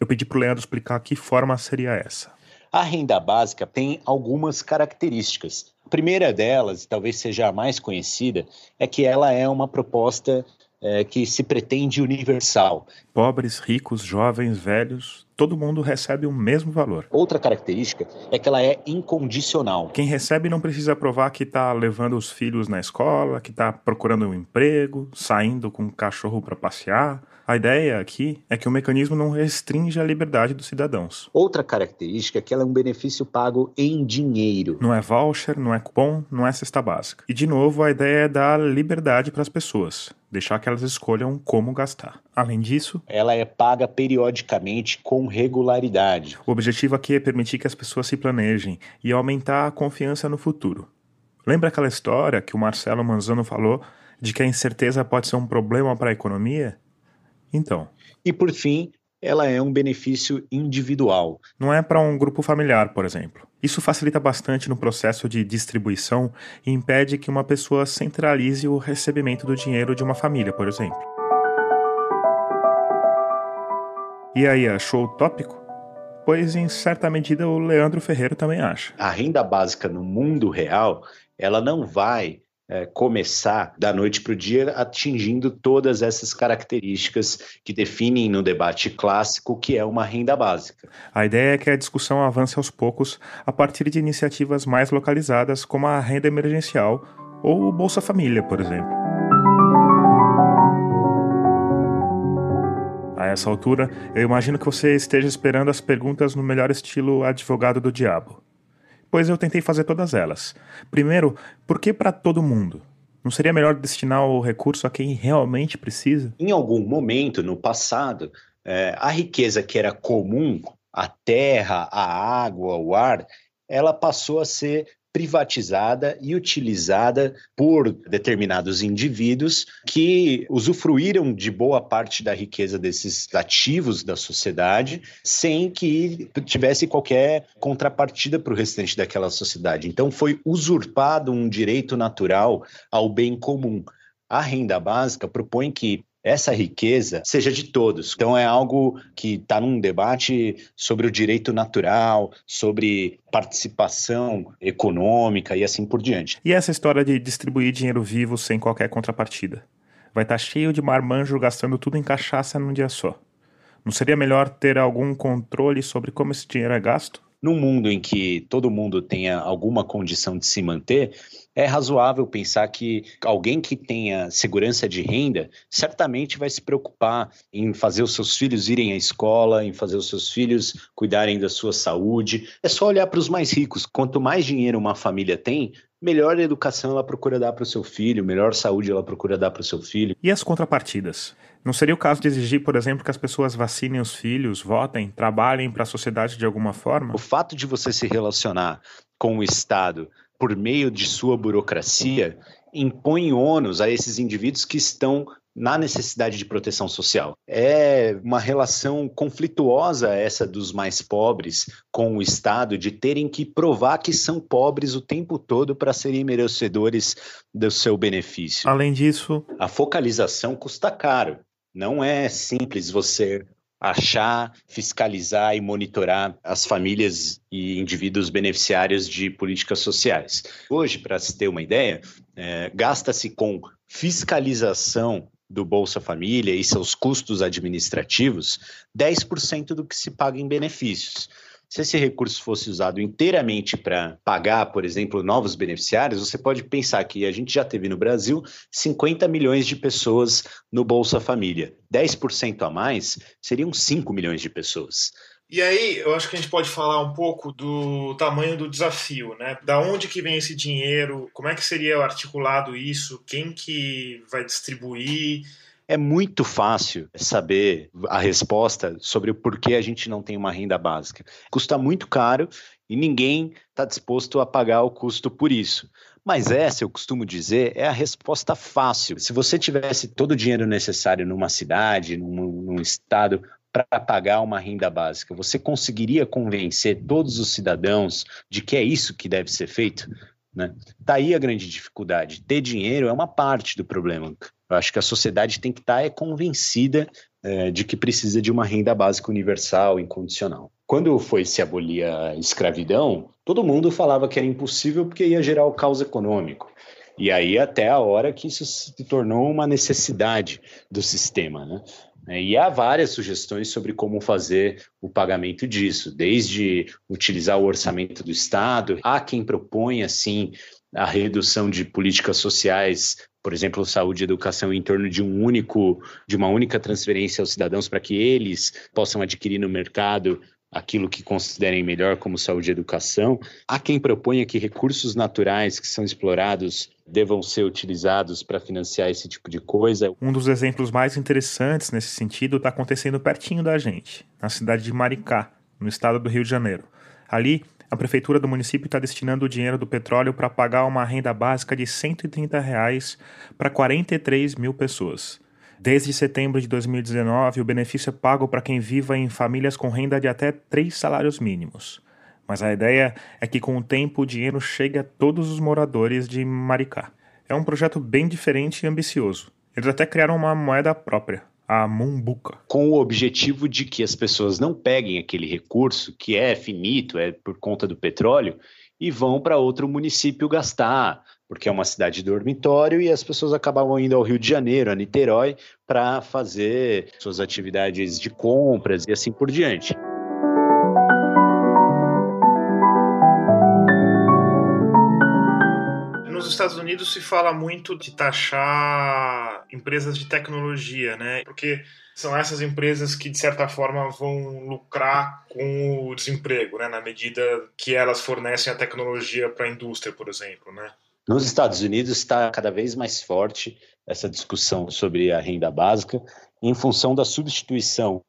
Eu pedi para o Leandro explicar que forma seria essa. A renda básica tem algumas características. A primeira delas, talvez seja a mais conhecida, é que ela é uma proposta é, que se pretende universal. Pobres, ricos, jovens, velhos, todo mundo recebe o mesmo valor. Outra característica é que ela é incondicional. Quem recebe não precisa provar que está levando os filhos na escola, que está procurando um emprego, saindo com o cachorro para passear. A ideia aqui é que o mecanismo não restringe a liberdade dos cidadãos. Outra característica é que ela é um benefício pago em dinheiro. Não é voucher, não é cupom, não é cesta básica. E de novo, a ideia é dar liberdade para as pessoas, deixar que elas escolham como gastar. Além disso, ela é paga periodicamente com regularidade. O objetivo aqui é permitir que as pessoas se planejem e aumentar a confiança no futuro. Lembra aquela história que o Marcelo Manzano falou de que a incerteza pode ser um problema para a economia? Então. E por fim, ela é um benefício individual. Não é para um grupo familiar, por exemplo. Isso facilita bastante no processo de distribuição e impede que uma pessoa centralize o recebimento do dinheiro de uma família, por exemplo. E aí, achou utópico? Pois, em certa medida, o Leandro Ferreiro também acha. A renda básica no mundo real, ela não vai é, começar da noite para o dia atingindo todas essas características que definem no debate clássico que é uma renda básica. A ideia é que a discussão avance aos poucos a partir de iniciativas mais localizadas, como a renda emergencial ou o Bolsa Família, por exemplo. A essa altura, eu imagino que você esteja esperando as perguntas no melhor estilo advogado do diabo pois eu tentei fazer todas elas. Primeiro, por que para todo mundo? Não seria melhor destinar o recurso a quem realmente precisa? Em algum momento no passado, é, a riqueza que era comum, a terra, a água, o ar, ela passou a ser privatizada e utilizada por determinados indivíduos que usufruíram de boa parte da riqueza desses ativos da sociedade sem que tivesse qualquer contrapartida para o restante daquela sociedade. Então foi usurpado um direito natural ao bem comum. A renda básica propõe que essa riqueza seja de todos. Então é algo que está num debate sobre o direito natural, sobre participação econômica e assim por diante. E essa história de distribuir dinheiro vivo sem qualquer contrapartida? Vai estar tá cheio de marmanjo gastando tudo em cachaça num dia só. Não seria melhor ter algum controle sobre como esse dinheiro é gasto? Num mundo em que todo mundo tenha alguma condição de se manter, é razoável pensar que alguém que tenha segurança de renda certamente vai se preocupar em fazer os seus filhos irem à escola, em fazer os seus filhos cuidarem da sua saúde. É só olhar para os mais ricos. Quanto mais dinheiro uma família tem, melhor educação ela procura dar para o seu filho, melhor saúde ela procura dar para o seu filho. E as contrapartidas? Não seria o caso de exigir, por exemplo, que as pessoas vacinem os filhos, votem, trabalhem para a sociedade de alguma forma? O fato de você se relacionar com o Estado por meio de sua burocracia, impõe ônus a esses indivíduos que estão na necessidade de proteção social. É uma relação conflituosa essa dos mais pobres com o Estado de terem que provar que são pobres o tempo todo para serem merecedores do seu benefício. Além disso, a focalização custa caro. Não é simples você achar, fiscalizar e monitorar as famílias e indivíduos beneficiários de políticas sociais. Hoje, para se ter uma ideia, é, gasta-se com fiscalização do Bolsa Família e seus custos administrativos 10% do que se paga em benefícios. Se esse recurso fosse usado inteiramente para pagar, por exemplo, novos beneficiários, você pode pensar que a gente já teve no Brasil 50 milhões de pessoas no Bolsa Família. 10% a mais seriam 5 milhões de pessoas. E aí, eu acho que a gente pode falar um pouco do tamanho do desafio, né? Da onde que vem esse dinheiro? Como é que seria articulado isso? Quem que vai distribuir? É muito fácil saber a resposta sobre o porquê a gente não tem uma renda básica. Custa muito caro e ninguém está disposto a pagar o custo por isso. Mas essa, eu costumo dizer, é a resposta fácil. Se você tivesse todo o dinheiro necessário numa cidade, num, num estado, para pagar uma renda básica, você conseguiria convencer todos os cidadãos de que é isso que deve ser feito? Né? Tá aí a grande dificuldade. Ter dinheiro é uma parte do problema. Eu acho que a sociedade tem que estar tá, é, convencida é, de que precisa de uma renda básica universal, incondicional. Quando foi se abolir a escravidão, todo mundo falava que era impossível porque ia gerar o caos econômico. E aí até a hora que isso se tornou uma necessidade do sistema, né? Né? E há várias sugestões sobre como fazer o pagamento disso, desde utilizar o orçamento do Estado, há quem propõe, assim, a redução de políticas sociais, por exemplo, saúde e educação em torno de um único, de uma única transferência aos cidadãos para que eles possam adquirir no mercado aquilo que considerem melhor como saúde e educação. Há quem proponha que recursos naturais que são explorados devam ser utilizados para financiar esse tipo de coisa. Um dos exemplos mais interessantes nesse sentido está acontecendo pertinho da gente, na cidade de Maricá, no estado do Rio de Janeiro. Ali, a prefeitura do município está destinando o dinheiro do petróleo para pagar uma renda básica de 130 reais para 43 mil pessoas. Desde setembro de 2019, o benefício é pago para quem viva em famílias com renda de até três salários mínimos. Mas a ideia é que com o tempo o dinheiro chegue a todos os moradores de Maricá. É um projeto bem diferente e ambicioso. Eles até criaram uma moeda própria, a Mumbuca. Com o objetivo de que as pessoas não peguem aquele recurso, que é finito, é por conta do petróleo, e vão para outro município gastar, porque é uma cidade dormitório e as pessoas acabavam indo ao Rio de Janeiro, a Niterói, para fazer suas atividades de compras e assim por diante. Nos Estados Unidos se fala muito de taxar empresas de tecnologia, né? Porque são essas empresas que, de certa forma, vão lucrar com o desemprego, né? Na medida que elas fornecem a tecnologia para a indústria, por exemplo, né? Nos Estados Unidos está cada vez mais forte essa discussão sobre a renda básica em função da substituição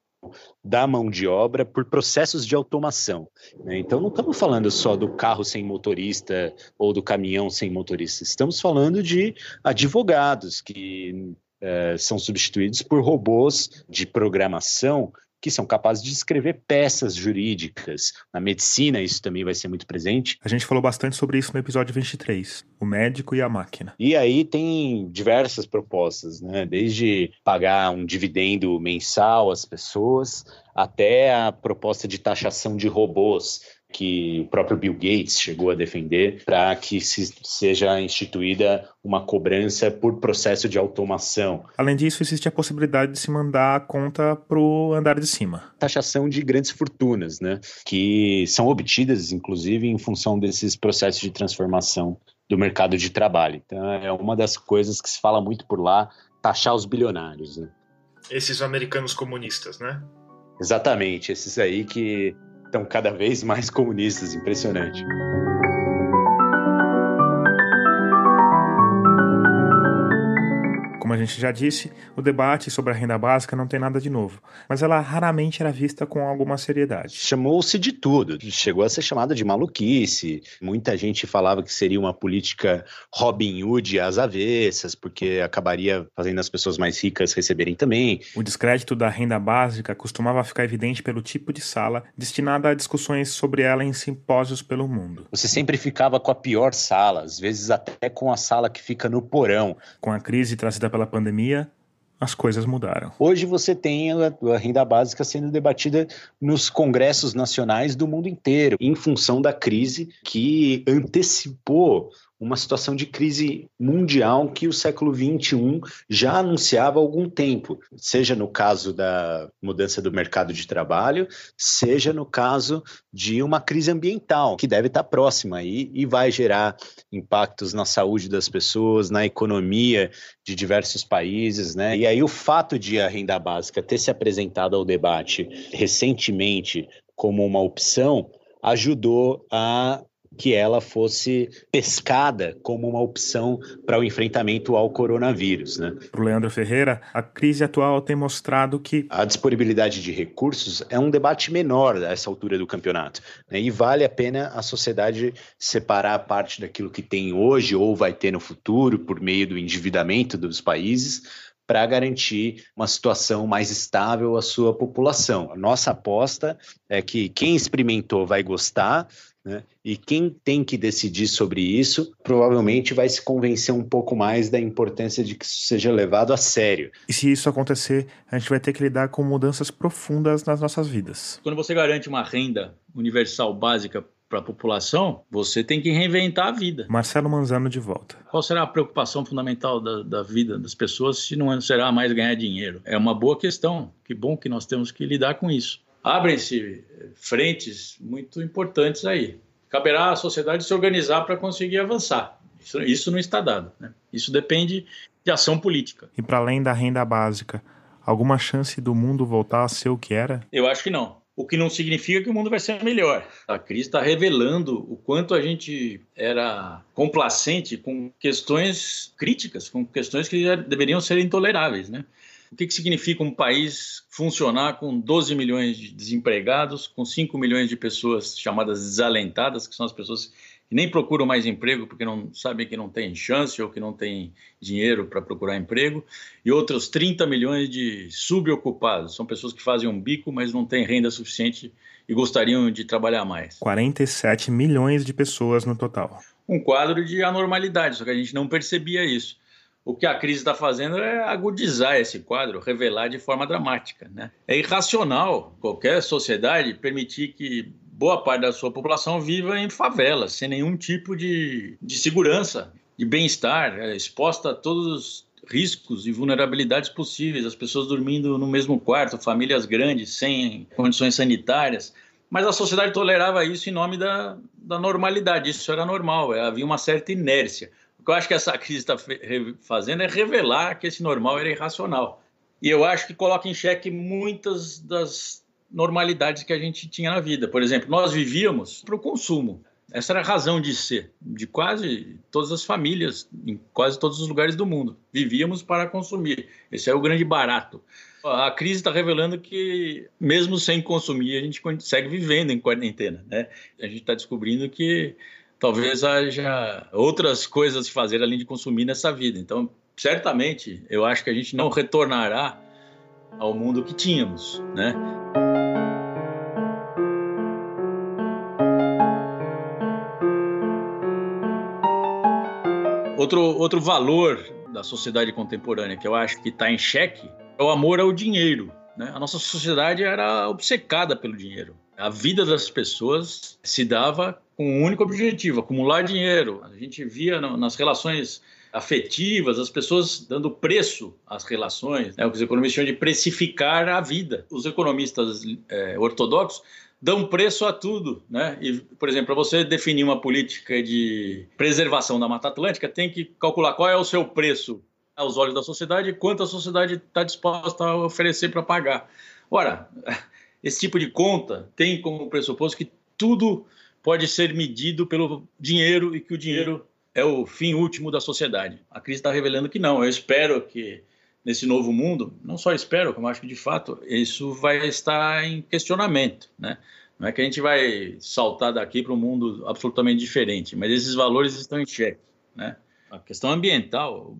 da mão de obra por processos de automação. Né? Então, não estamos falando só do carro sem motorista ou do caminhão sem motorista, estamos falando de advogados que eh, são substituídos por robôs de programação que são capazes de escrever peças jurídicas. Na medicina, isso também vai ser muito presente. A gente falou bastante sobre isso no episódio 23, o médico e a máquina. E aí tem diversas propostas, né? Desde pagar um dividendo mensal às pessoas, até a proposta de taxação de robôs que o próprio Bill Gates chegou a defender para que se, seja instituída uma cobrança por processo de automação. Além disso, existe a possibilidade de se mandar a conta para o andar de cima. Taxação de grandes fortunas, né? que são obtidas, inclusive, em função desses processos de transformação do mercado de trabalho. Então, é uma das coisas que se fala muito por lá, taxar os bilionários. Né? Esses americanos comunistas, né? Exatamente, esses aí que estão cada vez mais comunistas, impressionante. Como a gente já disse, o debate sobre a renda básica não tem nada de novo, mas ela raramente era vista com alguma seriedade. Chamou-se de tudo, chegou a ser chamada de maluquice. Muita gente falava que seria uma política Robin Hood às avessas, porque acabaria fazendo as pessoas mais ricas receberem também. O descrédito da renda básica costumava ficar evidente pelo tipo de sala destinada a discussões sobre ela em simpósios pelo mundo. Você sempre ficava com a pior sala, às vezes até com a sala que fica no porão. Com a crise trazida pela pandemia, as coisas mudaram. Hoje você tem a, a, renda básica sendo debatida nos congressos nacionais do mundo inteiro, em função da crise que antecipou uma situação de crise mundial que o século XXI já anunciava há algum tempo, seja no caso da mudança do mercado de trabalho, seja no caso de uma crise ambiental, que deve estar próxima aí e vai gerar impactos na saúde das pessoas, na economia de diversos países, né? E aí o fato de a renda básica ter se apresentado ao debate recentemente como uma opção ajudou a que ela fosse pescada como uma opção para o enfrentamento ao coronavírus. Né? Para o Leandro Ferreira, a crise atual tem mostrado que a disponibilidade de recursos é um debate menor a essa altura do campeonato. Né? E vale a pena a sociedade separar parte daquilo que tem hoje ou vai ter no futuro por meio do endividamento dos países para garantir uma situação mais estável à sua população. A nossa aposta é que quem experimentou vai gostar, né? E quem tem que decidir sobre isso provavelmente vai se convencer um pouco mais da importância de que isso seja levado a sério. E se isso acontecer, a gente vai ter que lidar com mudanças profundas nas nossas vidas. Quando você garante uma renda universal básica para a população, você tem que reinventar a vida. Marcelo Manzano de volta. Qual será a preocupação fundamental da, da vida das pessoas se não será mais ganhar dinheiro? É uma boa questão. Que bom que nós temos que lidar com isso. Abrem-se frentes muito importantes aí. Caberá à sociedade se organizar para conseguir avançar. Isso, isso não está dado. Né? Isso depende de ação política. E para além da renda básica, alguma chance do mundo voltar a ser o que era? Eu acho que não. O que não significa que o mundo vai ser melhor. A crise está revelando o quanto a gente era complacente com questões críticas, com questões que deveriam ser intoleráveis, né? O que, que significa um país funcionar com 12 milhões de desempregados, com 5 milhões de pessoas chamadas desalentadas, que são as pessoas que nem procuram mais emprego porque não sabem que não tem chance ou que não tem dinheiro para procurar emprego, e outros 30 milhões de subocupados, são pessoas que fazem um bico, mas não têm renda suficiente e gostariam de trabalhar mais. 47 milhões de pessoas no total. Um quadro de anormalidade, só que a gente não percebia isso o que a crise está fazendo é agudizar esse quadro, revelar de forma dramática. Né? É irracional qualquer sociedade permitir que boa parte da sua população viva em favelas, sem nenhum tipo de, de segurança, de bem-estar, é, exposta a todos os riscos e vulnerabilidades possíveis, as pessoas dormindo no mesmo quarto, famílias grandes, sem condições sanitárias. Mas a sociedade tolerava isso em nome da, da normalidade, isso era normal, havia uma certa inércia que eu acho que essa crise está fazendo é revelar que esse normal era irracional. E eu acho que coloca em xeque muitas das normalidades que a gente tinha na vida. Por exemplo, nós vivíamos para o consumo. Essa era a razão de ser de quase todas as famílias, em quase todos os lugares do mundo. Vivíamos para consumir. Esse é o grande barato. A crise está revelando que, mesmo sem consumir, a gente segue vivendo em quarentena. Né? A gente está descobrindo que talvez haja outras coisas a fazer além de consumir nessa vida. Então, certamente, eu acho que a gente não retornará ao mundo que tínhamos, né? Outro, outro valor da sociedade contemporânea que eu acho que está em xeque é o amor ao dinheiro. Né? A nossa sociedade era obcecada pelo dinheiro. A vida das pessoas se dava com um único objetivo: acumular dinheiro. A gente via nas relações afetivas, as pessoas dando preço às relações, né? o que os economistas chamam de precificar a vida. Os economistas é, ortodoxos dão preço a tudo, né? E, por exemplo, para você definir uma política de preservação da Mata Atlântica, tem que calcular qual é o seu preço aos olhos da sociedade e quanto a sociedade está disposta a oferecer para pagar. Ora, esse tipo de conta tem como pressuposto que tudo pode ser medido pelo dinheiro e que o dinheiro é o fim último da sociedade. A crise está revelando que não. Eu espero que nesse novo mundo, não só espero, como acho que de fato isso vai estar em questionamento, né? Não é que a gente vai saltar daqui para um mundo absolutamente diferente, mas esses valores estão em xeque, né? A questão ambiental,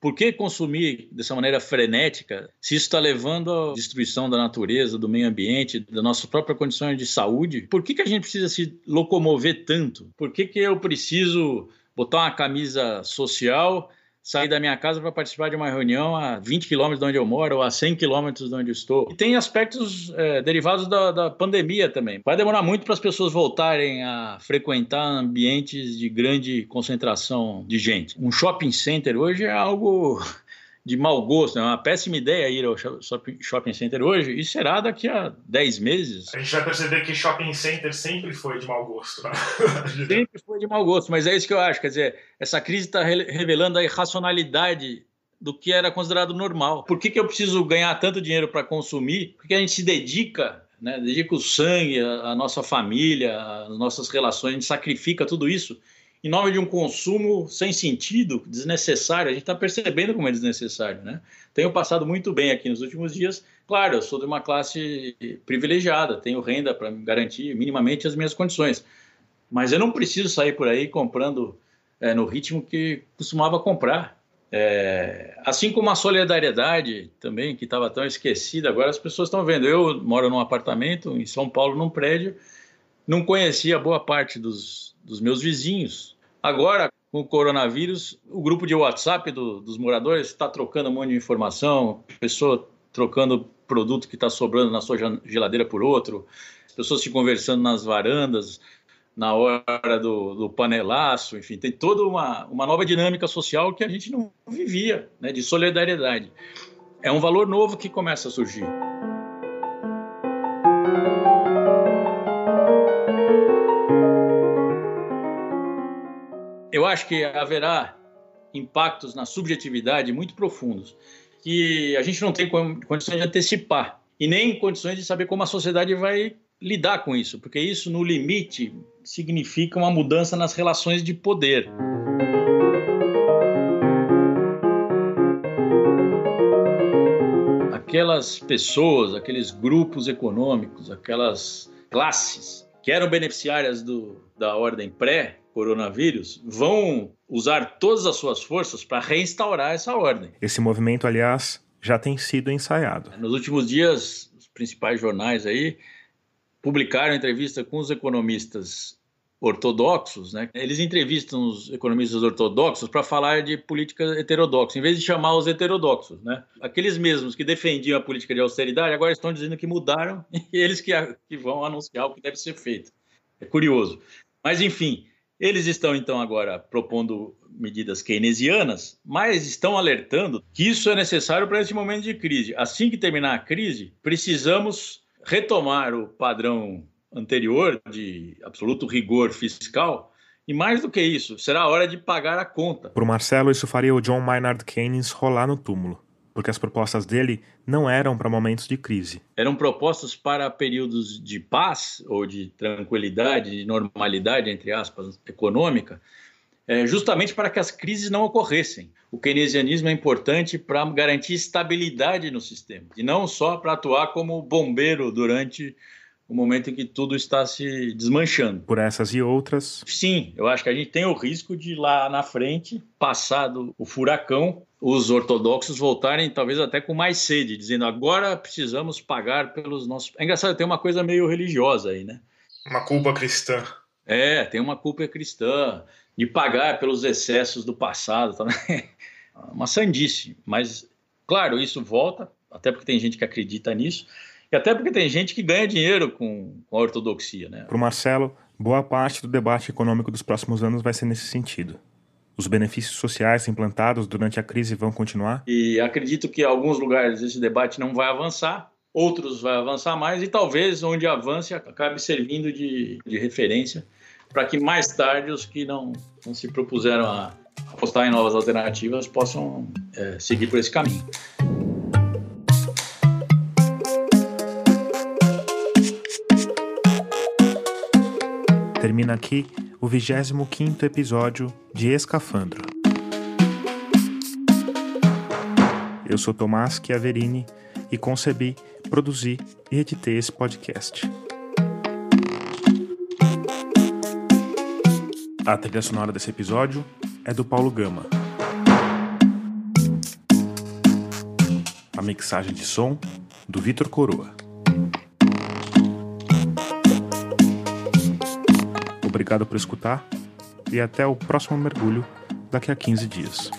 por que consumir dessa maneira frenética se isso está levando à destruição da natureza, do meio ambiente, da nossa própria condição de saúde? Por que, que a gente precisa se locomover tanto? Por que, que eu preciso botar uma camisa social sair da minha casa para participar de uma reunião a 20 quilômetros de onde eu moro ou a 100 quilômetros de onde eu estou. E tem aspectos é, derivados da, da, pandemia também. Vai demorar muito para as pessoas voltarem a frequentar ambientes de grande concentração de gente. Um shopping center hoje é algo de mau gosto, é uma péssima ideia ir ao shopping center hoje e será daqui a 10 meses. A gente vai perceber que shopping center sempre foi de mau gosto. Né? sempre foi de mau gosto, mas é isso que eu acho. Quer dizer, essa crise está revelando a irracionalidade do que era considerado normal. Por que, que eu preciso ganhar tanto dinheiro para consumir? Porque a gente se dedica, né? dedica o sangue, a, nossa família, as nossas relações, a gente sacrifica tudo isso em nome de um consumo sem sentido, desnecessário. A gente está percebendo como é desnecessário, né? Tenho passado muito bem aqui nos últimos dias. Claro, eu sou de uma classe privilegiada, tenho renda para garantir minimamente as minhas condições. Mas eu não preciso sair por aí comprando é, no ritmo que costumava comprar. É, assim como a solidariedade também, que estava tão esquecida, agora as pessoas estão vendo. Eu moro num apartamento em São Paulo, num prédio, não conhecia boa parte dos, dos meus vizinhos. Agora, com o coronavírus, o grupo de WhatsApp do, dos moradores está trocando um monte de informação, pessoa trocando produto que está sobrando na sua geladeira por outro, pessoas se conversando nas varandas. na hora do, do, panelaço, enfim, tem toda uma, uma nova dinâmica social que a gente não vivia, né, de solidariedade. É um valor novo que começa a surgir. Eu acho que haverá impactos na subjetividade muito profundos que a gente não tem condições de antecipar e nem condições de saber como a sociedade vai lidar com isso, porque isso, no limite, significa uma mudança nas relações de poder. Aquelas pessoas, aqueles grupos econômicos, aquelas classes que eram beneficiárias do, da ordem pré-coronavírus vão usar todas as suas forças para reinstaurar essa ordem. Esse movimento, aliás, já tem sido ensaiado. Nos últimos dias, os principais jornais aí publicaram entrevista com os economistas ortodoxos, né? Eles entrevistam os economistas ortodoxos para falar de política heterodoxa, em vez de chamar os heterodoxos, né? Aqueles mesmos que defendiam a política de austeridade agora estão dizendo que mudaram e eles que, que vão anunciar o que deve ser feito. É curioso. Mas enfim, eles estão então agora propondo medidas keynesianas, mas estão alertando que isso é necessário para esse momento de crise. Assim que terminar a crise, precisamos retomar o padrão anterior de absoluto rigor fiscal. E mais do que isso, será a hora de pagar a conta. Para o Marcelo, isso faria o John Maynard Keynes rolar no túmulo, porque as propostas dele não eram para momentos de crise. Eram propostas para períodos de paz ou de tranquilidade, de normalidade, entre aspas, econômica, é, justamente para que as crises não ocorressem. O keynesianismo é importante para garantir estabilidade no sistema, e não só para atuar como bombeiro durante o momento em que tudo está se desmanchando. Por essas e outras. Sim, eu acho que a gente tem o risco de lá na frente, passado o furacão, os ortodoxos voltarem talvez até com mais sede, dizendo agora precisamos pagar pelos nossos. É engraçado, tem uma coisa meio religiosa aí, né? Uma culpa cristã. É, tem uma culpa cristã de pagar pelos excessos do passado também. uma sandice, mas claro, isso volta, até porque tem gente que acredita nisso, e até porque tem gente que ganha dinheiro com, com a ortodoxia. Né? Para o Marcelo, boa parte do debate econômico dos próximos anos vai ser nesse sentido. Os benefícios sociais implantados durante a crise vão continuar? E acredito que em alguns lugares esse debate não vai avançar, outros vai avançar mais, e talvez onde avance acabe servindo de, de referência para que mais tarde os que não, não se propuseram a apostar em novas alternativas possam é, seguir por esse caminho. Termina aqui o 25 episódio de Escafandro. Eu sou Tomás Chiaverini e concebi, produzi e editei esse podcast. A trilha sonora desse episódio é do Paulo Gama. A mixagem de som do Vitor Coroa. Obrigado por escutar e até o próximo mergulho daqui a 15 dias.